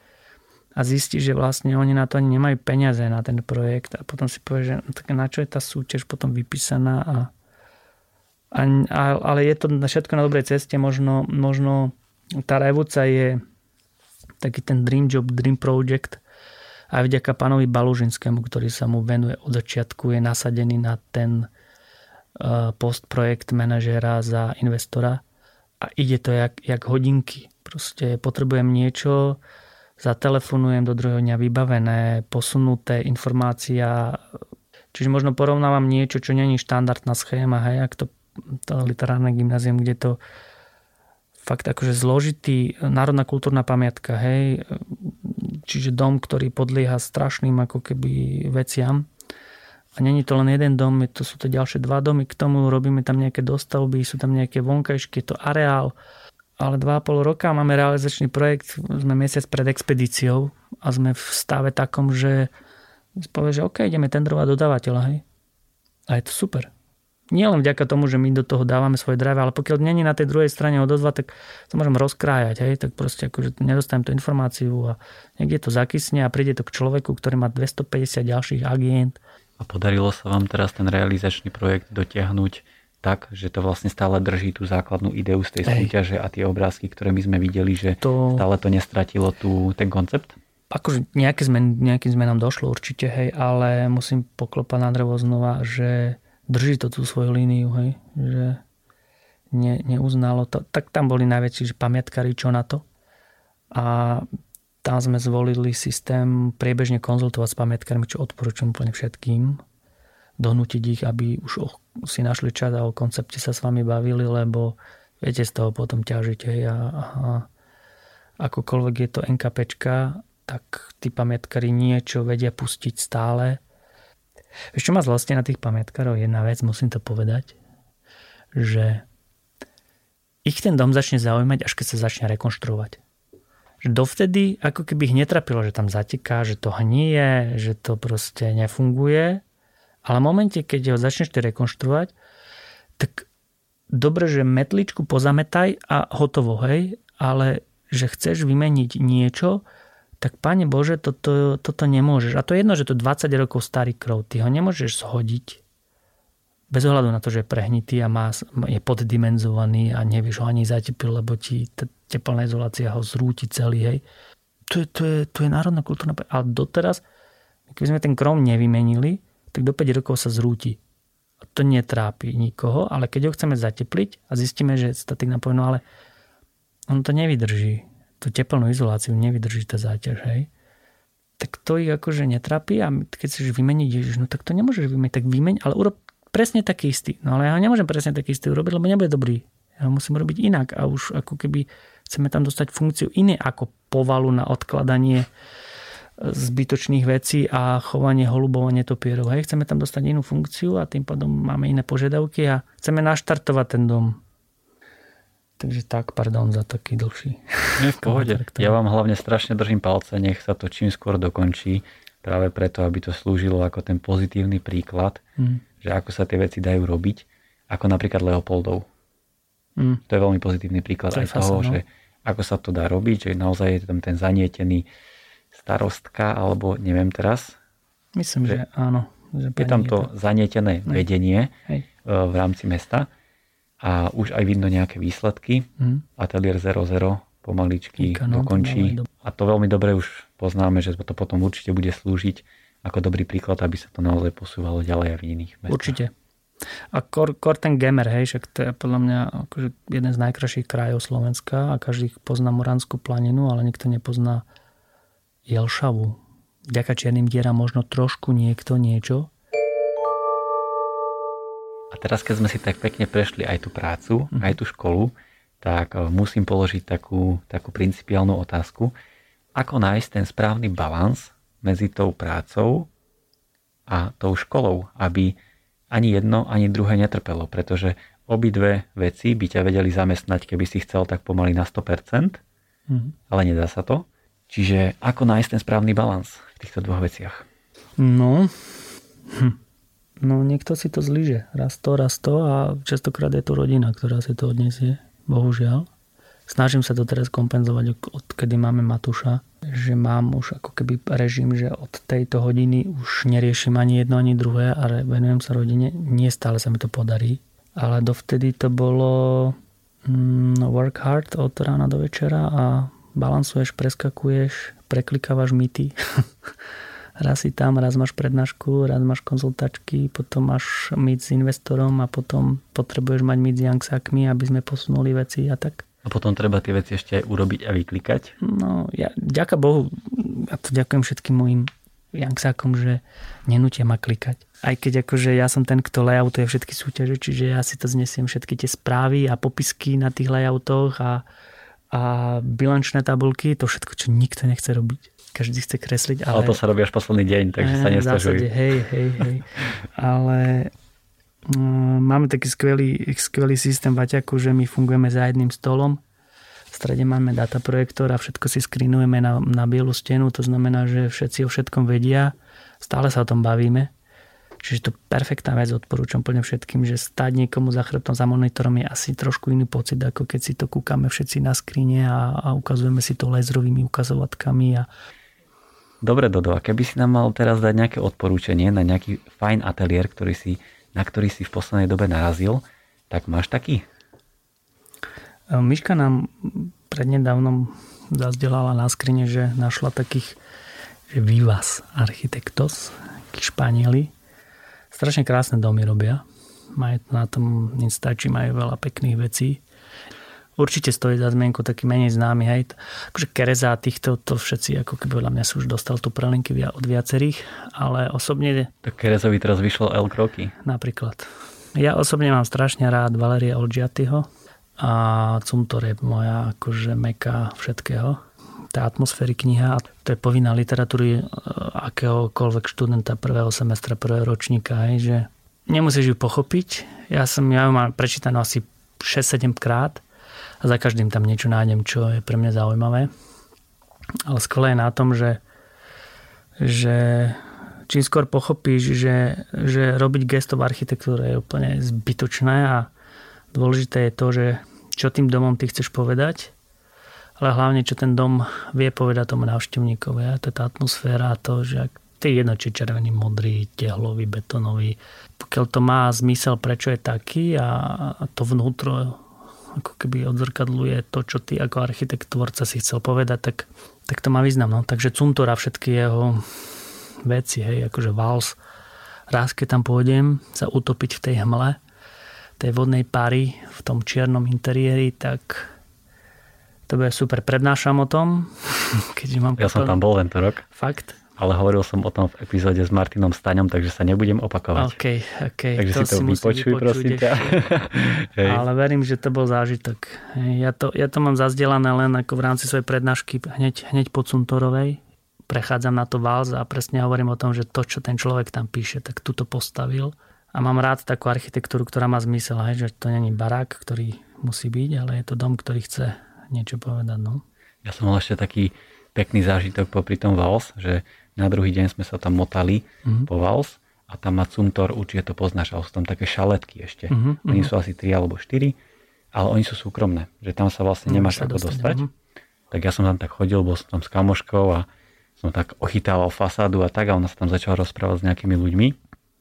a zistí, že vlastne oni na to ani nemajú peniaze na ten projekt a potom si povie, že no, tak na čo je tá súťaž potom vypísaná a, a, a ale je to všetko na dobrej ceste, možno, možno tá revúca je taký ten dream job, dream project, aj vďaka pánovi Balužinskému, ktorý sa mu venuje od začiatku, je nasadený na ten e, post projekt manažéra za investora a ide to jak, jak hodinky. Proste potrebujem niečo, zatelefonujem do druhého dňa vybavené, posunuté informácia, čiže možno porovnávam niečo, čo není štandardná schéma, hej, ak to, to literárne gymnázium, kde to fakt akože zložitý národná kultúrna pamiatka, hej, čiže dom, ktorý podlieha strašným ako keby veciam. A není to len jeden dom, to sú to ďalšie dva domy, k tomu robíme tam nejaké dostavby, sú tam nejaké vonkajšky, je to areál, ale dva a pol roka máme realizačný projekt, sme mesiac pred expedíciou a sme v stave takom, že povie, že OK, ideme tendrovať dodávateľa, hej. A je to super nie len vďaka tomu, že my do toho dávame svoje drive, ale pokiaľ není na tej druhej strane odozva, tak sa môžem rozkrájať, hej, tak proste akože nedostanem tú informáciu a niekde to zakysne a príde to k človeku, ktorý má 250 ďalších agent. A podarilo sa vám teraz ten realizačný projekt dotiahnuť tak, že to vlastne stále drží tú základnú ideu z tej súťaže a tie obrázky, ktoré my sme videli, že to... stále to nestratilo tú, ten koncept? Akože nejaké zmen, nejakým zmenám došlo určite, hej, ale musím poklopať na drevo znova, že drží to tú svoju líniu, hej, že ne, neuznalo to. Tak tam boli najväčší že pamiatkári, čo na to. A tam sme zvolili systém priebežne konzultovať s pamiatkármi, čo odporúčam úplne všetkým. Donútiť ich, aby už si našli čas a o koncepte sa s vami bavili, lebo viete z toho potom ťažiť. Hej, a, a akokoľvek je to NKPčka, tak tí pamiatkári niečo vedia pustiť stále ešte ma zlosti na tých pamiatkárov jedna vec, musím to povedať, že ich ten dom začne zaujímať, až keď sa začne rekonštruovať. Že dovtedy ako keby ich netrapilo, že tam zateká, že to hnie, že to proste nefunguje, ale v momente, keď ho začneš ty rekonštruovať, tak dobre, že metličku pozametaj a hotovo, hej, ale že chceš vymeniť niečo, tak Pane Bože, toto, toto nemôžeš. A to je jedno, že to 20 rokov starý krov, ty ho nemôžeš zhodiť bez ohľadu na to, že je prehnitý a má, je poddimenzovaný a nevieš ho ani zatepiť, lebo ti teplná izolácia ho zrúti celý, hej. To je, to je, to je národná kultúrna... Ale doteraz, keby sme ten krom nevymenili, tak do 5 rokov sa zrúti. To netrápi nikoho, ale keď ho chceme zatepliť a zistíme, že statik nám no ale on to nevydrží tú teplnú izoláciu nevydrží tá záťaž, hej. tak to ich akože netrapí a keď chceš vymeniť, ježiš, no tak to nemôžeš vymeniť, tak vymeň, ale urob presne taký istý. No ale ja nemôžem presne taký istý urobiť, lebo nebude dobrý. Ja ho musím robiť inak a už ako keby chceme tam dostať funkciu iné ako povalu na odkladanie zbytočných vecí a chovanie holubov a netopierov. Hej, chceme tam dostať inú funkciu a tým pádom máme iné požiadavky a chceme naštartovať ten dom. Takže tak, pardon za taký dlhší. Nie v pohode. Ja vám hlavne strašne držím palce, nech sa to čím skôr dokončí, práve preto, aby to slúžilo ako ten pozitívny príklad, mm. že ako sa tie veci dajú robiť, ako napríklad Leopoldov. Mm. To je veľmi pozitívny príklad to aj toho, no? že ako sa to dá robiť, že naozaj je tam ten zanietený starostka, alebo neviem teraz. Myslím, že, že áno. Že je tam to, to zanietené Hej. vedenie Hej. E, v rámci mesta a už aj vidno nejaké výsledky. Mm. Atelier 00 pomaličky Ika, no, dokončí. To a to veľmi dobre už poznáme, že to potom určite bude slúžiť ako dobrý príklad, aby sa to naozaj posúvalo ďalej aj v iných mestách. Určite. A kor, kor ten Gemer, hej, však to je podľa mňa akože jeden z najkrajších krajov Slovenska a každý pozná Moranskú planinu, ale nikto nepozná Jelšavu. Vďaka čiernym dieram možno trošku niekto niečo. A teraz, keď sme si tak pekne prešli aj tú prácu, mm-hmm. aj tú školu, tak e, musím položiť takú, takú principiálnu otázku. Ako nájsť ten správny balans medzi tou prácou a tou školou, aby ani jedno, ani druhé netrpelo, pretože obidve veci by ťa vedeli zamestnať, keby si chcel tak pomaly na 100%, mm-hmm. ale nedá sa to. Čiže ako nájsť ten správny balans v týchto dvoch veciach? No, hm. no niekto si to zlíže. Raz to, raz to a častokrát je to rodina, ktorá si to odniesie. Bohužiaľ. Snažím sa to teraz kompenzovať, odkedy máme Matúša, že mám už ako keby režim, že od tejto hodiny už neriešim ani jedno, ani druhé, ale venujem sa rodine. Nie stále sa mi to podarí, ale dovtedy to bolo mm, work hard od rána do večera a balansuješ, preskakuješ, preklikávaš mýty. raz si tam, raz máš prednášku, raz máš konzultačky, potom máš myť s investorom a potom potrebuješ mať myť s janksákmi, aby sme posunuli veci a tak. A potom treba tie veci ešte aj urobiť a vyklikať? No, ja, ďaká Bohu, ja to ďakujem všetkým mojim janksákom, že nenútia ma klikať. Aj keď akože ja som ten, kto layoutuje všetky súťaže, čiže ja si to znesiem všetky tie správy a popisky na tých layoutoch a, a bilančné tabulky, to všetko, čo nikto nechce robiť. Každý chce kresliť. Ale, ale to sa robí až posledný deň, takže sa nestažuj. Hej, hej, hej. ale Mm, máme taký skvelý, skvelý systém v Aťaku, že my fungujeme za jedným stolom. V strede máme dataprojektor a všetko si skrinujeme na, na bielu stenu. To znamená, že všetci o všetkom vedia. Stále sa o tom bavíme. Čiže to perfektná vec, odporúčam plne všetkým, že stať niekomu za chrbtom, za monitorom je asi trošku iný pocit, ako keď si to kúkame všetci na skrine a, a ukazujeme si to laserovými ukazovatkami. A... Dobre, Dodo, a keby si nám mal teraz dať nejaké odporúčanie na nejaký fajn ateliér, ktorý si na ktorý si v poslednej dobe narazil, tak máš taký? E, Miška nám prednedávnom zazdelala na skrine, že našla takých že Vivas Architectos, takí Španieli. Strašne krásne domy robia. Majú na tom Instači, majú veľa pekných vecí určite stojí za zmienku taký menej známy, hej. Akože Kereza týchto, to všetci ako keby podľa mňa sú už dostal tu prelinky od viacerých, ale osobne... Tak Kerezovi teraz vyšlo El Kroky. Napríklad. Ja osobne mám strašne rád Valeria Olgiatyho a Cumtor je moja akože meka všetkého. Tá atmosféry kniha, to je povinná literatúry e, akéhokoľvek študenta prvého semestra, prvého ročníka, hej, že nemusíš ju pochopiť. Ja som, ja ju mám prečítanú asi 6-7 krát a za každým tam niečo nájdem, čo je pre mňa zaujímavé. Ale skvelé je na tom, že, že čím skôr pochopíš, že, že robiť gesto v architektúre je úplne zbytočné a dôležité je to, že čo tým domom ty chceš povedať, ale hlavne čo ten dom vie povedať tomu návštevníkovi. A to je tá atmosféra to, že to je jedno, či červený, modrý, tehlový, betonový. Pokiaľ to má zmysel, prečo je taký a to vnútro ako keby odzrkadluje to, čo ty ako architekt tvorca si chcel povedať, tak, tak to má význam. No. Takže Cuntora všetky jeho veci, hej, akože vals, raz keď tam pôjdem sa utopiť v tej hmle, tej vodnej pary v tom čiernom interiéri, tak to bude super. Prednášam o tom. Keďže mám ja som tam bol tento rok. Fakt? ale hovoril som o tom v epizóde s Martinom Staňom, takže sa nebudem opakovať. OK, OK. Takže to si to vypočuj, prosím ťa. ale verím, že to bol zážitok. Ja to, ja to mám zazdelané len ako v rámci svojej prednášky hneď, hneď po Cuntorovej. Prechádzam na to Valz a presne hovorím o tom, že to, čo ten človek tam píše, tak tu to postavil. A mám rád takú architektúru, ktorá má zmysel, hej, že to není barák, ktorý musí byť, ale je to dom, ktorý chce niečo povedať. No. Ja som mal ešte taký pekný zážitok popri tom Vals, že na druhý deň sme sa tam motali mm-hmm. po Vals a tam má Cumtor, určite to poznáš, ale sú tam také šaletky ešte. Mm-hmm. Oni sú asi 3 alebo 4, ale oni sú súkromné, že tam sa vlastne nemáš ako dostať. dostať. Mm-hmm. Tak ja som tam tak chodil, bol som tam s kamoškou a som tak ochytával fasádu a tak a ona sa tam začala rozprávať s nejakými ľuďmi.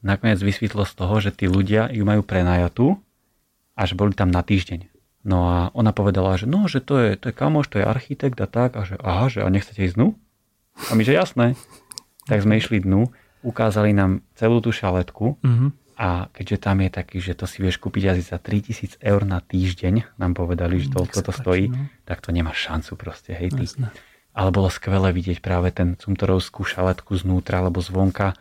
Nakoniec vysvetlo z toho, že tí ľudia ju majú prenajatú a že boli tam na týždeň. No a ona povedala, že no, že to je, to je kamoš, to je architekt a tak a že aha, že a nechcete ísť dnu? A my, že jasné. Tak sme išli dnu, ukázali nám celú tú šaletku mm-hmm. a keďže tam je taký, že to si vieš kúpiť asi za 3000 eur na týždeň, nám povedali, že to, toto stojí, no. tak to nemá šancu proste, hej ty. Ale bolo skvelé vidieť práve ten cumtorovskú šaletku znútra alebo zvonka.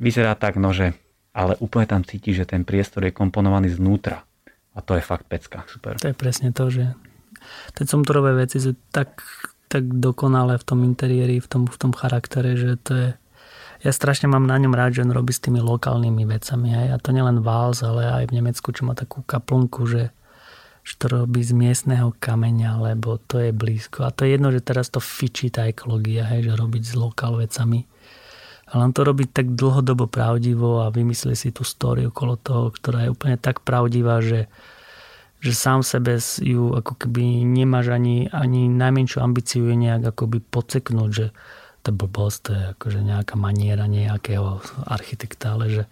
Vyzerá tak, no že, ale úplne tam cíti, že ten priestor je komponovaný znútra. A to je fakt pecka, super. To je presne to, že tie cumtorové veci sú tak tak dokonale v tom interiéri, v tom, v tom charaktere, že to je... Ja strašne mám na ňom rád, že on robí s tými lokálnymi vecami. Hej. A to nielen Vals, ale aj v Nemecku, čo má takú kaplnku, že, že to robí z miestneho kameňa, lebo to je blízko. A to je jedno, že teraz to fičí tá ekológia, hej, že robiť s lokál vecami. Ale on to robí tak dlhodobo pravdivo a vymyslí si tú story okolo toho, ktorá je úplne tak pravdivá, že, že sám sebe ju ako keby nemáš ani, ani najmenšiu ambíciu je nejak akoby podseknúť, že to blbosť, to je akože nejaká maniera nejakého architekta, ale že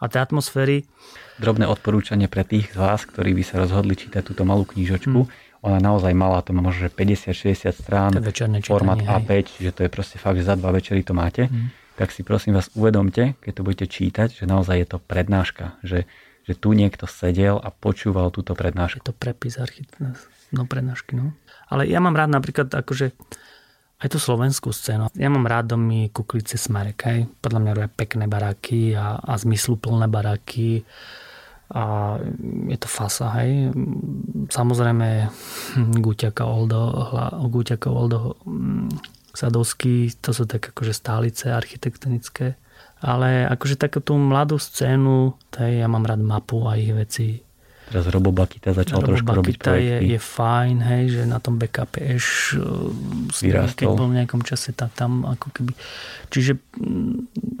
a tie atmosféry... Drobné odporúčanie pre tých z vás, ktorí by sa rozhodli čítať túto malú knižočku. Hmm. Ona naozaj malá, to má možno 50-60 strán, formát A5, že to je proste fakt, že za dva večery to máte. Hmm. Tak si prosím vás uvedomte, keď to budete čítať, že naozaj je to prednáška, že že tu niekto sedel a počúval túto prednášku. Je to prepis architekta, no prednášky, no. Ale ja mám rád napríklad akože aj tú slovenskú scénu. Ja mám rád domy Kuklice Smerek, hej. Podľa mňa robia pekné baráky a, a zmysluplné baráky a je to fasa, hej. Samozrejme Guťaka Oldo, Guťaka Oldo mm, Sadovský, to sú tak akože stálice architektonické ale akože takú tú mladú scénu, taj, ja mám rád mapu a ich veci. Teraz Robo Bakita začal Robo trošku Bakita robiť projekty. Je, je fajn, hej, že na tom backup eš keď bol v nejakom čase, tak tam ako keby... Čiže mm,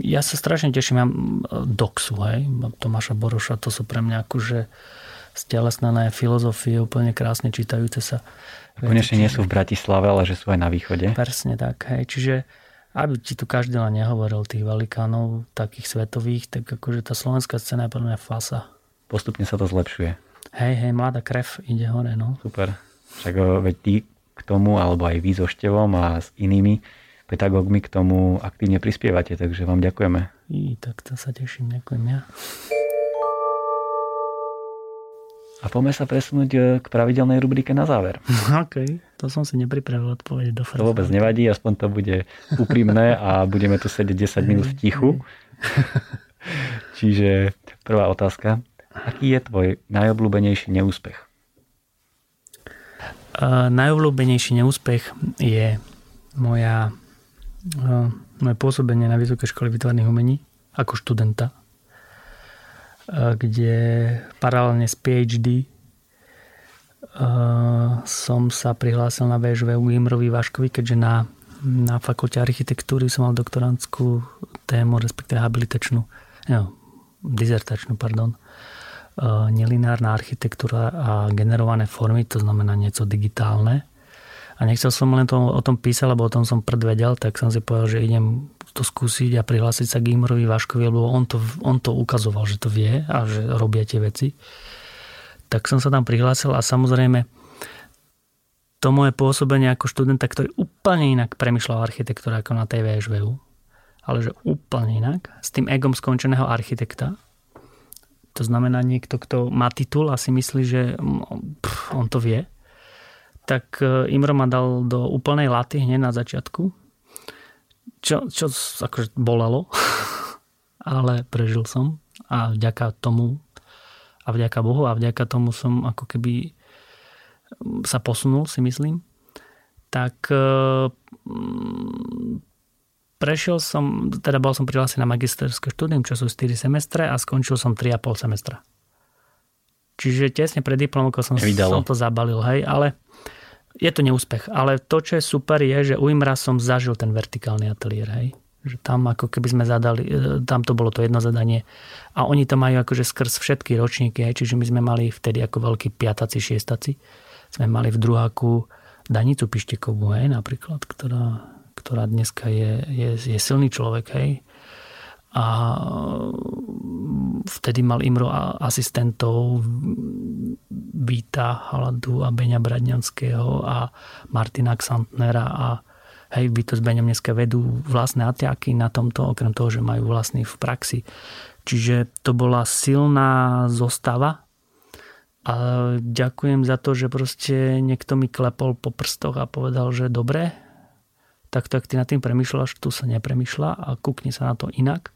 ja sa strašne teším, ja uh, Doxu, hej, Tomáša Boroša, to sú pre mňa akože stelesnené filozofie, úplne krásne čítajúce sa. Konečne nie sú v Bratislave, ale že sú aj na východe. Presne tak, hej, čiže aby ti tu každý len nehovoril tých velikánov, takých svetových, tak akože tá slovenská scéna je podľa mňa fasa. Postupne sa to zlepšuje. Hej, hej, mladá krev ide hore, no. Super. Však veď ty k tomu, alebo aj vy so Števom a s inými pedagógmi k tomu aktívne prispievate, takže vám ďakujeme. I, tak to sa teším, ďakujem ja. A poďme sa presunúť e, k pravidelnej rubrike na záver. OK, to som si nepripravil odpovedať do To vôbec nevadí, aspoň to bude úprimné a budeme tu sedieť 10 minút v tichu. Čiže prvá otázka. Aký je tvoj najobľúbenejší neúspech? Uh, najobľúbenejší neúspech je moja, uh, moje pôsobenie na Vysokej škole výtvarných umení ako študenta kde paralelne s PhD som sa prihlásil na VŽV u Imrovi Vaškovi, keďže na, na fakulte architektúry som mal doktorantskú tému, respektíve habilitačnú, no, dizertačnú, pardon, nelinárna architektúra a generované formy, to znamená niečo digitálne. A nechcel som len to, o tom písať, lebo o tom som predvedel, tak som si povedal, že idem to skúsiť a prihlásiť sa k Imrovi Váškovi, lebo on to, on to ukazoval, že to vie a že robia tie veci. Tak som sa tam prihlásil a samozrejme to moje pôsobenie ako študenta, ktorý úplne inak premyšľal architektúra ako na tej VŠVU, ale že úplne inak, s tým egom skončeného architekta, to znamená niekto, kto má titul a si myslí, že pff, on to vie, tak e, Imro ma dal do úplnej laty hneď na začiatku čo, čo akože bolelo, ale prežil som a vďaka tomu a vďaka Bohu a vďaka tomu som ako keby sa posunul, si myslím. Tak mm, prešiel som, teda bol som prihlásený na magisterské štúdium, čo sú 4 semestre a skončil som 3,5 semestra. Čiže tesne pred diplomkou som, som to zabalil, hej, ale je to neúspech. Ale to, čo je super, je, že u Imra som zažil ten vertikálny ateliér, hej. Že tam ako keby sme zadali, e, tam to bolo to jedno zadanie a oni to majú akože skrz všetky ročníky, hej, čiže my sme mali vtedy ako veľkí piataci, šiestaci, sme mali v druháku Danicu Pištekovú, hej, napríklad, ktorá, ktorá dneska je, je, je silný človek, hej, a vtedy mal Imro asistentov Víta Haladu a Beňa Bradňanského a Martina Xantnera a hej, Vito s Beňom dneska vedú vlastné atiaky na tomto, okrem toho, že majú vlastný v praxi. Čiže to bola silná zostava a ďakujem za to, že proste niekto mi klepol po prstoch a povedal, že dobre, tak tak ty nad tým premyšľaš, tu sa nepremýšľa a kúkni sa na to inak.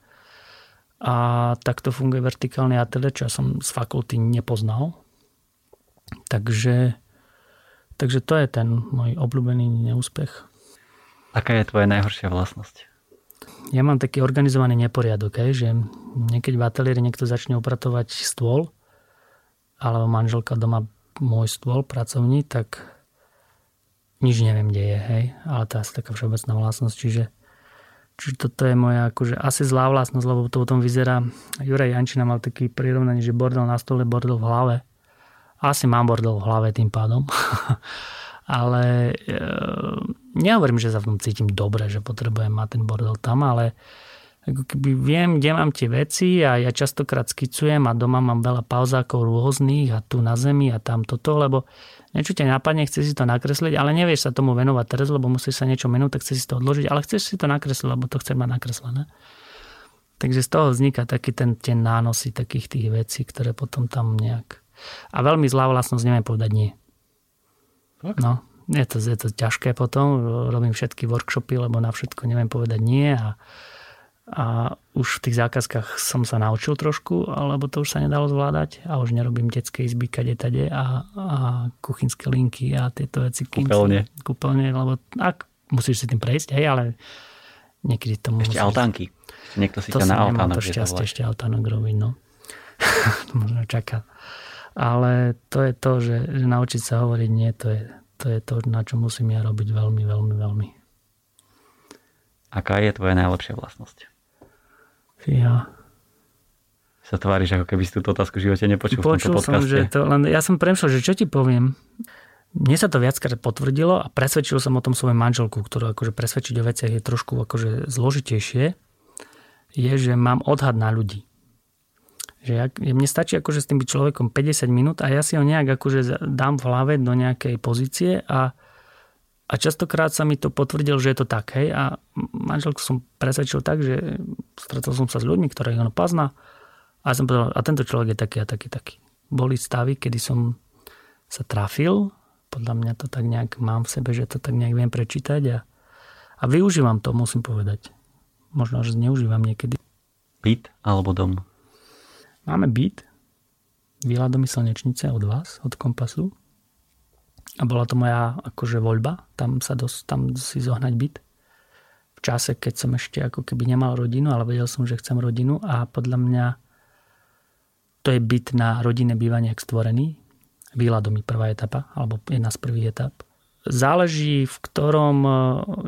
A takto funguje vertikálny ateliér, čo ja som z fakulty nepoznal. Takže, takže to je ten môj obľúbený neúspech. Aká je tvoja najhoršia vlastnosť? Ja mám taký organizovaný neporiadok, aj, že niekedy v ateliéri niekto začne upratovať stôl, alebo manželka doma môj stôl pracovní, tak nič neviem, kde je, hej. Ale to je asi taká všeobecná vlastnosť, čiže Čiže toto je moja akože asi zlá vlastnosť, lebo to potom vyzerá, Juraj Jančina mal taký prirovnanie, že bordel na stole, bordel v hlave. Asi mám bordel v hlave tým pádom. ale e, nehovorím, že sa v tom cítim dobre, že potrebujem mať ten bordel tam, ale ako keby viem, kde mám tie veci a ja častokrát skicujem a doma mám veľa pauzákov rôznych a tu na zemi a tam toto, lebo niečo ťa napadne, chce si to nakresliť, ale nevieš sa tomu venovať teraz, lebo musíš sa niečo menúť, tak chceš si to odložiť, ale chceš si to nakresliť, lebo to chce mať nakreslené. Takže z toho vzniká taký ten, tie nánosy takých tých vecí, ktoré potom tam nejak... A veľmi zlá vlastnosť, neviem povedať nie. Tak? No, je to, je to ťažké potom, robím všetky workshopy, lebo na všetko neviem povedať nie a a už v tých zákazkách som sa naučil trošku, alebo to už sa nedalo zvládať a už nerobím detské izby kade tade a, a kuchynské linky a tieto veci. Kúpeľne. Kúpeľne, lebo ak musíš si tým prejsť, hej, ale niekedy to Ešte musíš... altánky. Niekto si to ťa na altánok to šťastie ešte altánok robiť, no. Možno čaká. Ale to je to, že, že naučiť sa hovoriť nie, to je, to je to, na čo musím ja robiť veľmi, veľmi, veľmi. Aká je tvoja najlepšia vlastnosť? Fíha. Sa tváriš, ako keby si túto otázku v živote nepočul Počul v som, že to, len ja som premšľal, že čo ti poviem. Mne sa to viackrát potvrdilo a presvedčil som o tom svoju manželku, ktorú akože presvedčiť o veciach je trošku akože zložitejšie, je, že mám odhad na ľudí. Že ja, mne stačí akože s tým byť človekom 50 minút a ja si ho nejak akože dám v hlave do nejakej pozície a a častokrát sa mi to potvrdil, že je to tak. Hej? A manželku som presvedčil tak, že stretol som sa s ľuďmi, ktorých ono pozná. A som povedal, a tento človek je taký a taký, taký. Boli stavy, kedy som sa trafil. Podľa mňa to tak nejak mám v sebe, že to tak nejak viem prečítať. A, a využívam to, musím povedať. Možno, že zneužívam niekedy. Byt alebo dom? Máme byt. Výla do slnečnice od vás, od kompasu a bola to moja akože voľba, tam, sa dos, tam si zohnať byt. V čase, keď som ešte ako keby nemal rodinu, ale vedel som, že chcem rodinu a podľa mňa to je byt na rodinné bývanie stvorený. Výla domy prvá etapa, alebo jedna z prvých etap. Záleží v ktorom e,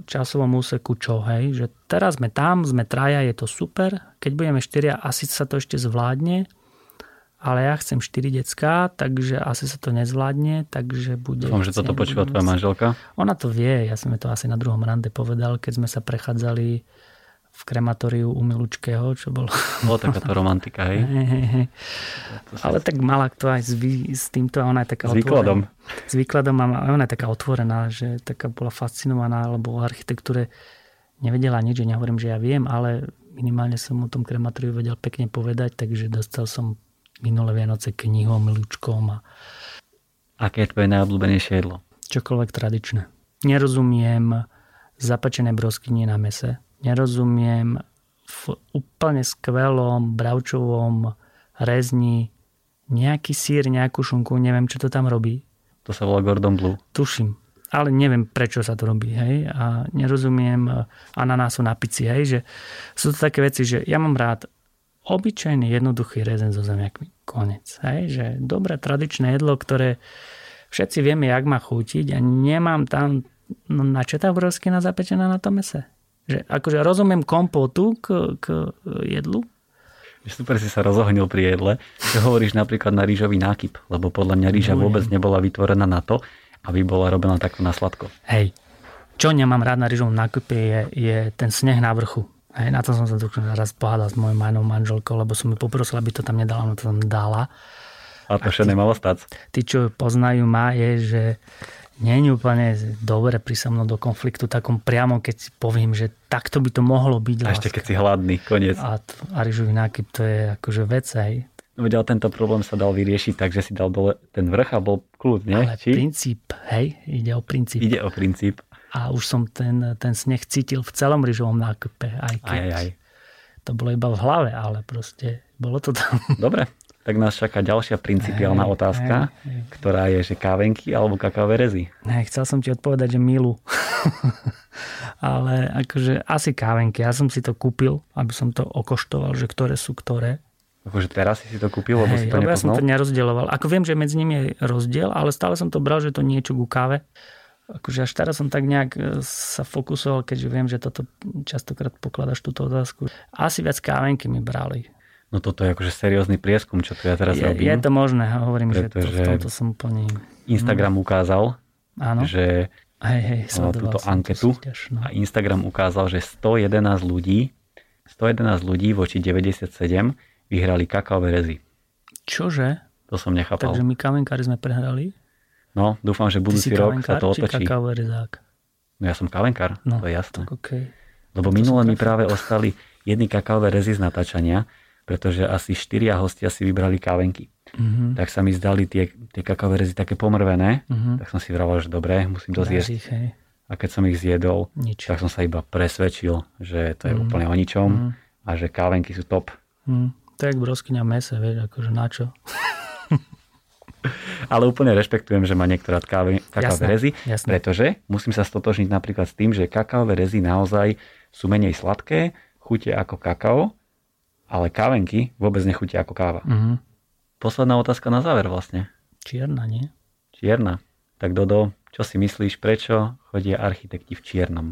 časovom úseku čo, hej, že teraz sme tam, sme traja, je to super, keď budeme štyria, asi sa to ešte zvládne, ale ja chcem 4 decká, takže asi sa to nezvládne, takže bude... Dúfam, že toto počúva tvoja manželka. Ona to vie, ja som to asi na druhom rande povedal, keď sme sa prechádzali v krematóriu u Milučkého, čo bolo... Bolo takáto romantika, hej? hej, hej, hej. Ale tak mala to aj s, vý, s týmto ona je taká S výkladom. Otvorená. S výkladom a ona je taká otvorená, že taká bola fascinovaná, lebo o architektúre nevedela nič, nehovorím, že ja viem, ale minimálne som o tom krematóriu vedel pekne povedať, takže dostal som minulé Vianoce knihom, ľučkom. A... Aké je tvoje najobľúbenejšie jedlo? Čokoľvek tradičné. Nerozumiem zapečené broskynie na mese. nerozumiem v úplne skvelom bravčovom rezni nejaký sír, nejakú šunku, neviem, čo to tam robí. To sa volá Gordon Blue. Tuším, ale neviem, prečo sa to robí, hej, a nerozumiem ananásu na pici, hej, že sú to také veci, že ja mám rád obyčajný jednoduchý rezen so zemiakmi. Konec. Hej, že dobré tradičné jedlo, ktoré všetci vieme, jak má chutiť a nemám tam no, načetá na zapečená na tom mese. Že akože rozumiem kompotu k, k jedlu, Super si sa rozohnil pri jedle. Čo hovoríš napríklad na rýžový nákyp, lebo podľa mňa rýža vôbec nebola vytvorená na to, aby bola robená takto na sladko. Hej, čo nemám rád na rýžovom nákype je, je ten sneh na vrchu. Hej, na to som sa tu raz pohádal s mojou majnou manželkou, lebo som mi poprosil, aby to tam nedala, no to tam dala. A to všetko nemalo stať. Tí, čo poznajú ma, je, že nie je úplne dobre pri so mnou do konfliktu takom priamo, keď si poviem, že takto by to mohlo byť. A ešte keď si hladný, koniec. A, a rýžový nákyp to je akože vec, hej. No veď, tento problém sa dal vyriešiť tak, že si dal dole ten vrch a bol kľud, nie? Ale Či? princíp, hej, ide o princíp. Ide o princíp. A už som ten, ten sneh cítil v celom rýžovom nákupe. Aj, keď aj, aj. To bolo iba v hlave, ale proste bolo to tam. Dobre, tak nás čaká ďalšia principiálna hey, otázka, hey, hey. ktorá je, že kávenky alebo kakaové rezy. Ne, chcel som ti odpovedať, že milu. Ale akože asi kávenky. Ja som si to kúpil, aby som to okoštoval, že ktoré sú ktoré. Akože teraz si to kúpil, lebo hey, si to Ja som to nerozdieloval. Ako viem, že medzi nimi je rozdiel, ale stále som to bral, že to niečo ku káve. Akože až teraz som tak nejak e, sa fokusoval, keďže viem, že toto častokrát pokladaš túto otázku. Asi viac kávenky mi brali No toto je akože seriózny prieskum, čo tu ja teraz je, robím. Je to možné, hovorím, že to, v tomto som plný. Instagram hm. ukázal, Áno. že hej, hej, túto anketu súťaž, no. a Instagram ukázal, že 111 ľudí 111 ľudí voči 97 vyhrali kakaové rezy. Čože? To som nechápal. Takže my kavenkári sme prehrali? No, dúfam, že budúci rok sa to otočí. No ja som kavenkár, no, to je jasné. Okay. Lebo minule mi práve ostali jedny kakaové rezy z natáčania pretože asi štyria hostia si vybrali kávenky. Uh-huh. Tak sa mi zdali tie, tie kakaové rezy také pomrvené, uh-huh. tak som si vraval, že dobre, musím to zjesť. A keď som ich zjedol, Nič. tak som sa iba presvedčil, že to je uh-huh. úplne o ničom uh-huh. a že kávenky sú top. Uh-huh. To je jak broskyňa mese, vieš, akože na čo? Ale úplne rešpektujem, že má niektorá káve, kakaové rezy, jasné. pretože musím sa stotožniť napríklad s tým, že kakaové rezy naozaj sú menej sladké, chutia ako kakao ale kávenky vôbec nechutia ako káva. Uh-huh. Posledná otázka na záver vlastne. Čierna, nie? Čierna. Tak Dodo, čo si myslíš, prečo chodia architekti v čiernom?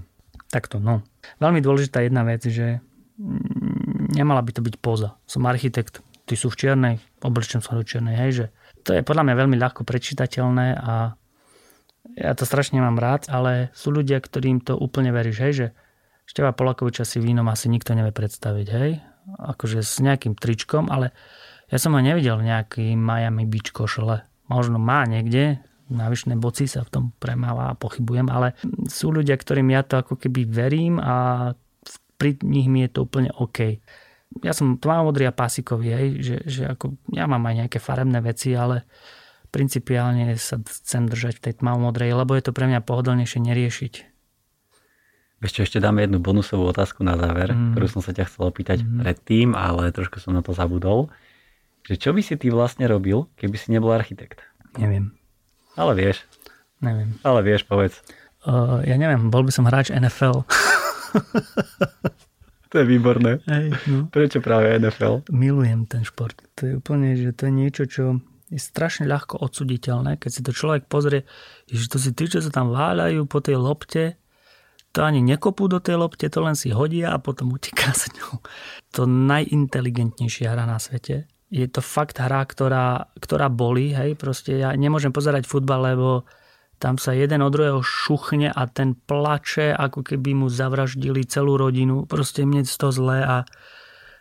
Takto, no. Veľmi dôležitá jedna vec, že mm, nemala by to byť poza. Som architekt, ty sú v čiernej, oblečem sa do čiernej, hej, že to je podľa mňa veľmi ľahko prečítateľné a ja to strašne mám rád, ale sú ľudia, ktorým to úplne veríš, hej, že Števa Polakoviča si vínom asi nikto nevie predstaviť, hej akože s nejakým tričkom, ale ja som ho nevidel v nejaký Miami Beach košele. Možno má niekde, na vyšné boci sa v tom premáva a pochybujem, ale sú ľudia, ktorým ja to ako keby verím a pri nich mi je to úplne OK. Ja som tmavomodrý a pasikový, hej, že, že ako, ja mám aj nejaké farebné veci, ale principiálne sa chcem držať v tej tmavomodrej, lebo je to pre mňa pohodlnejšie neriešiť ešte, ešte dáme jednu bonusovú otázku na záver, mm. ktorú som sa ťa chcel opýtať mm. predtým, ale trošku som na to zabudol. Že čo by si ty vlastne robil, keby si nebol architekt? Neviem. Ale vieš. Neviem. Ale vieš, povedz. Uh, ja neviem, bol by som hráč NFL. to je výborné. Hej, no. Prečo práve NFL? Milujem ten šport. To je úplne, že to je niečo, čo je strašne ľahko odsuditeľné, keď si to človek pozrie, že to si tí, čo sa tam váľajú po tej lopte, to ani nekopú do tej lopte, to len si hodia a potom uteká sa ňou. To najinteligentnejšia hra na svete. Je to fakt hra, ktorá, ktorá bolí, hej, proste ja nemôžem pozerať futbal, lebo tam sa jeden od druhého šuchne a ten plače, ako keby mu zavraždili celú rodinu. Proste mne z toho zlé a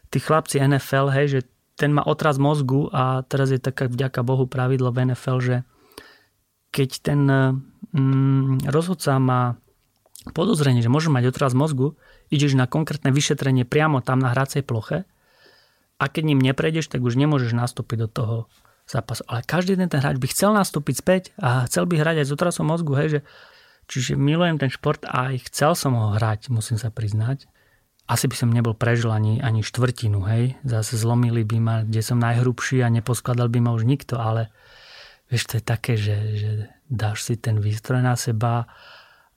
tí chlapci NFL, hej, že ten má otraz mozgu a teraz je taká vďaka Bohu pravidlo v NFL, že keď ten mm, rozhodca má podozrenie, že môže mať otraz mozgu, ideš na konkrétne vyšetrenie priamo tam na hracej ploche a keď ním neprejdeš, tak už nemôžeš nastúpiť do toho zápasu. Ale každý jeden ten hráč by chcel nastúpiť späť a chcel by hrať aj s otrasom mozgu, hej, že, čiže milujem ten šport a aj chcel som ho hrať, musím sa priznať. asi by som nebol prežil ani, ani štvrtinu, hej. Zase zlomili by ma, kde som najhrubší a neposkladal by ma už nikto, ale vieš, to je také, že, že dáš si ten výstroj na seba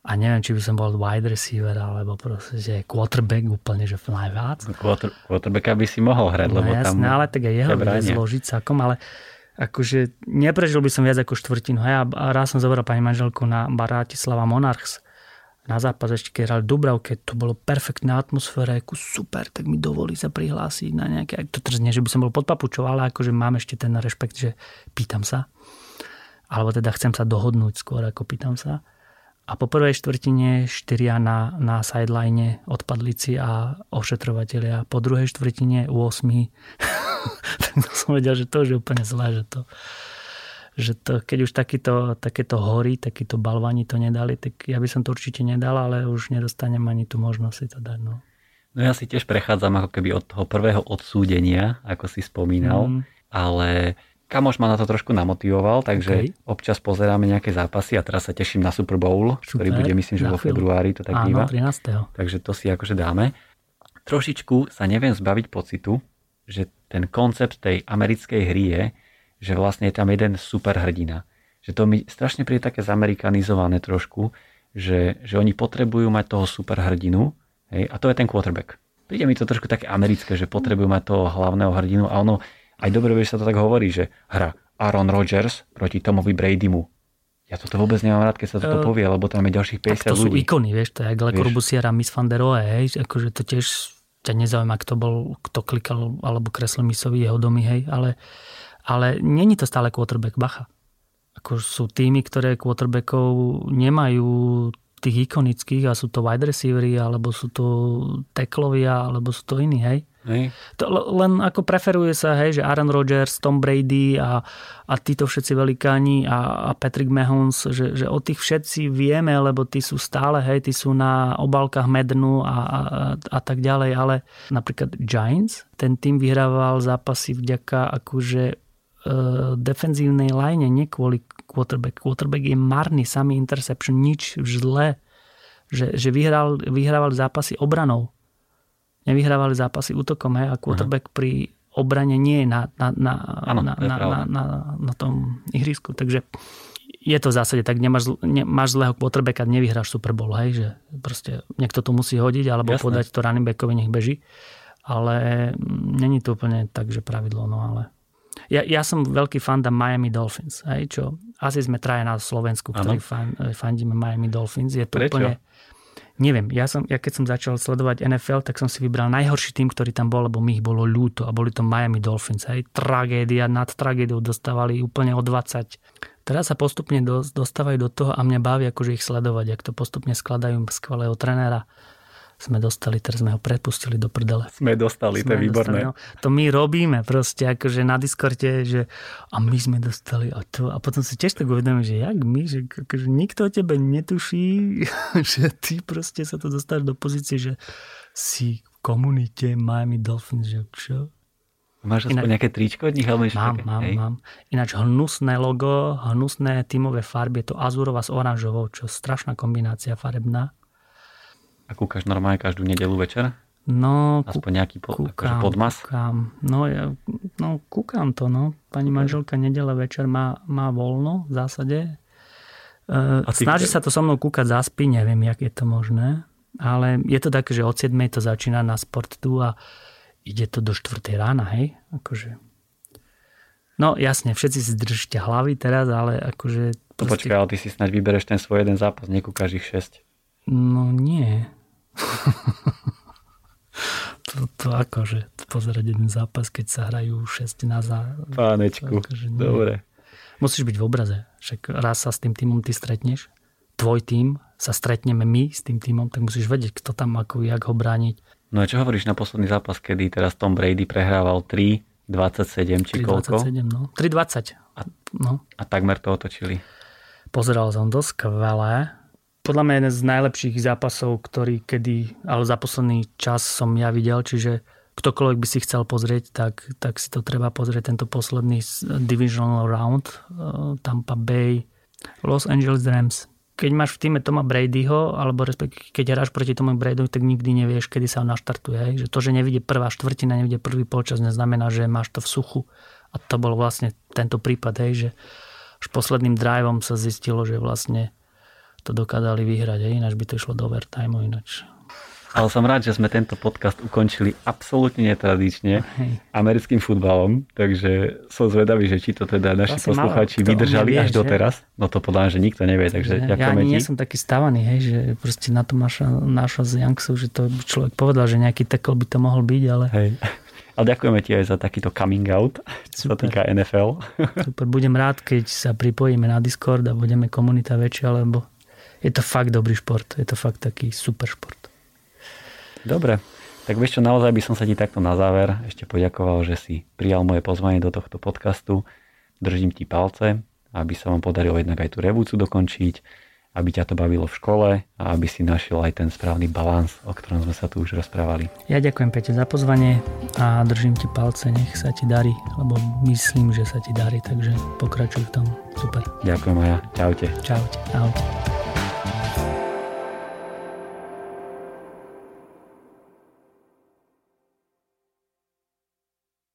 a neviem, či by som bol wide receiver alebo proste, že quarterback úplne, že najviac. Quarter, quarterbacka by si mohol hrať, no, lebo jasné, tam... ale tak aj jeho zložiť celkom, ale akože neprežil by som viac ako štvrtinu. Hej, a raz som zobral pani manželku na Bratislava Monarchs na zápas ešte keď hrali Dubravke, to bolo perfektná atmosféra, ako super, tak mi dovolí sa prihlásiť na nejaké, to trzne, že by som bol pod papučou, ale akože mám ešte ten rešpekt, že pýtam sa. Alebo teda chcem sa dohodnúť skôr, ako pýtam sa. A po prvej štvrtine štyria na, na sideline odpadlici a ošetrovateľia. Po druhej štvrtine 8. tak som vedel, že to je úplne zlé, že to, že to, keď už takýto, takéto hory, takýto balvani to nedali, tak ja by som to určite nedal, ale už nedostanem ani tú možnosť si to dať. No. no ja si tiež prechádzam ako keby od toho prvého odsúdenia, ako si spomínal, mm. ale kamoš ma na to trošku namotivoval, takže okay. občas pozeráme nejaké zápasy a teraz sa teším na Super Bowl, Super, ktorý bude myslím, že vo februári to tak býva. 13. Takže to si akože dáme. Trošičku sa neviem zbaviť pocitu, že ten koncept tej americkej hry je, že vlastne je tam jeden super hrdina. Že to mi strašne príde také zamerikanizované trošku, že, že oni potrebujú mať toho super hrdinu hej, a to je ten quarterback. Príde mi to trošku také americké, že potrebujú mať toho hlavného hrdinu a ono aj dobre, že sa to tak hovorí, že hra Aaron Rodgers proti Tomovi Bradymu. Ja toto vôbec nemám rád, keď sa toto povie, lebo tam je ďalších 50 ľudí. to sú ikony, vieš, to je Le Corbusier a Miss van der Rohe, hej, akože to tiež ťa nezaujíma, kto bol, kto klikal alebo kreslil misovi jeho domy, hej, ale ale není to stále quarterback, bacha. Ako sú týmy, ktoré quarterbackov nemajú tých ikonických a sú to wide receivery, alebo sú to teklovia, alebo sú to iní, hej? To len ako preferuje sa, hej, že Aaron Rodgers, Tom Brady a, a títo všetci velikáni a, a Patrick Mahomes, že, že o tých všetci vieme, lebo tí sú stále, hej, tí sú na obálkach Mednu a, a, a tak ďalej, ale napríklad Giants, ten tým vyhrával zápasy vďaka akože Eh, defenzívnej line, nie kvôli quarterback. Quarterback je marný, samý interception, nič zlé. Že, že vyhral, vyhrávali zápasy obranou. Nevyhrávali zápasy útokom. Hej? A quarterback Aha. pri obrane nie je na, na, na, ano, na, na, na, na, na tom ihrisku. Takže je to v zásade tak, nemáš, ne, máš zlého quarterbacka, nevyhráš Super Bowl, hej, že proste niekto to musí hodiť alebo Jasné. podať to running backovi, nech beží. Ale není to úplne tak, že pravidlo, no ale ja, ja som veľký fanda Miami Dolphins, hej, čo asi sme traja na Slovensku, ktorí fan, fandíme Miami Dolphins. Je to Prečo? úplne... Neviem, ja, som, ja keď som začal sledovať NFL, tak som si vybral najhorší tým, ktorý tam bol, lebo mi ich bolo ľúto a boli to Miami Dolphins. Hej. Tragédia, nad tragédiou dostávali úplne o 20. Teraz sa postupne dostávajú do toho a mňa baví akože ich sledovať, ak to postupne skladajú skvelého trenéra sme dostali, teraz sme ho prepustili do prdele. Sme dostali, sme to je výborné. Dostali, no, to my robíme proste, akože na Discorde, že a my sme dostali a to. A potom si tiež tak uvedomím, že jak my, že akože nikto o tebe netuší, že ty proste sa to dostáš do pozície, že si v komunite Miami Dolphins, že čo? Máš aspoň Ináč, nejaké tričko od nich? Alebo mám, také? mám, Hej. mám. Ináč hnusné logo, hnusné tímové farby, je to azurová s oranžovou, čo strašná kombinácia farebná. A kúkaš normálne každú nedelu večer? No, Aspoň nejaký po, kúkam, akože podmas? Kúkam. No, ja, no, kúkam to, no. Pani manželka nedele večer má, má voľno v zásade. E, snaží sa to so mnou kúkať zaspí, neviem, jak je to možné. Ale je to také, že od 7 to začína na sport tu a ide to do 4 rána, hej? Akože No jasne, všetci si držíte hlavy teraz, ale akože... Proste... No počkaj, ale ty si snáď vybereš ten svoj jeden zápas, nekúkaš ich 6. No nie. to, to akože pozerať jeden zápas, keď sa hrajú 6 na za... Pánečku, akože dobre. Musíš byť v obraze. Však raz sa s tým týmom ty stretneš, tvoj tým, sa stretneme my s tým týmom, tak musíš vedieť, kto tam ako, jak ho brániť. No a čo hovoríš na posledný zápas, kedy teraz Tom Brady prehrával 3 27 či 3, koľko? 27, no. 3,20. A, no. a takmer to otočili. Pozeral som to skvelé podľa mňa jeden z najlepších zápasov, ktorý kedy, ale za posledný čas som ja videl, čiže ktokoľvek by si chcel pozrieť, tak, tak si to treba pozrieť, tento posledný divisional round, uh, Tampa Bay, Los Angeles Rams. keď máš v týme Toma Bradyho, alebo respektíve keď hráš proti tomu Bradyho, tak nikdy nevieš, kedy sa on naštartuje. Že to, že nevidie prvá štvrtina, nevidie prvý polčas, neznamená, že máš to v suchu. A to bol vlastne tento prípad, hej, že až posledným driveom sa zistilo, že vlastne to dokázali vyhrať, hej, ináč by to išlo do overtime, ináč ale som rád, že sme tento podcast ukončili absolútne netradične Hej. americkým futbalom, takže som zvedavý, že či to teda naši vlastne poslucháči vydržali až až doteraz. No to podľa že nikto nevie, takže ja, ja ani nie som taký stavaný, hej, že proste na to naša, naša z Youngsu, že to by človek povedal, že nejaký tackle by to mohol byť, ale... Hej. Ale ďakujeme ti aj za takýto coming out, čo sa týka NFL. Super, budem rád, keď sa pripojíme na Discord a budeme komunita väčšia, lebo je to fakt dobrý šport. Je to fakt taký super šport. Dobre, tak vieš čo, naozaj by som sa ti takto na záver ešte poďakoval, že si prijal moje pozvanie do tohto podcastu. Držím ti palce, aby sa vám podarilo jednak aj tú revúcu dokončiť, aby ťa to bavilo v škole a aby si našiel aj ten správny balans, o ktorom sme sa tu už rozprávali. Ja ďakujem Peťo za pozvanie a držím ti palce, nech sa ti darí, lebo myslím, že sa ti darí, takže pokračuj v tom. Super. Ďakujem aj ja. Čaute. Čaute. Ahojte.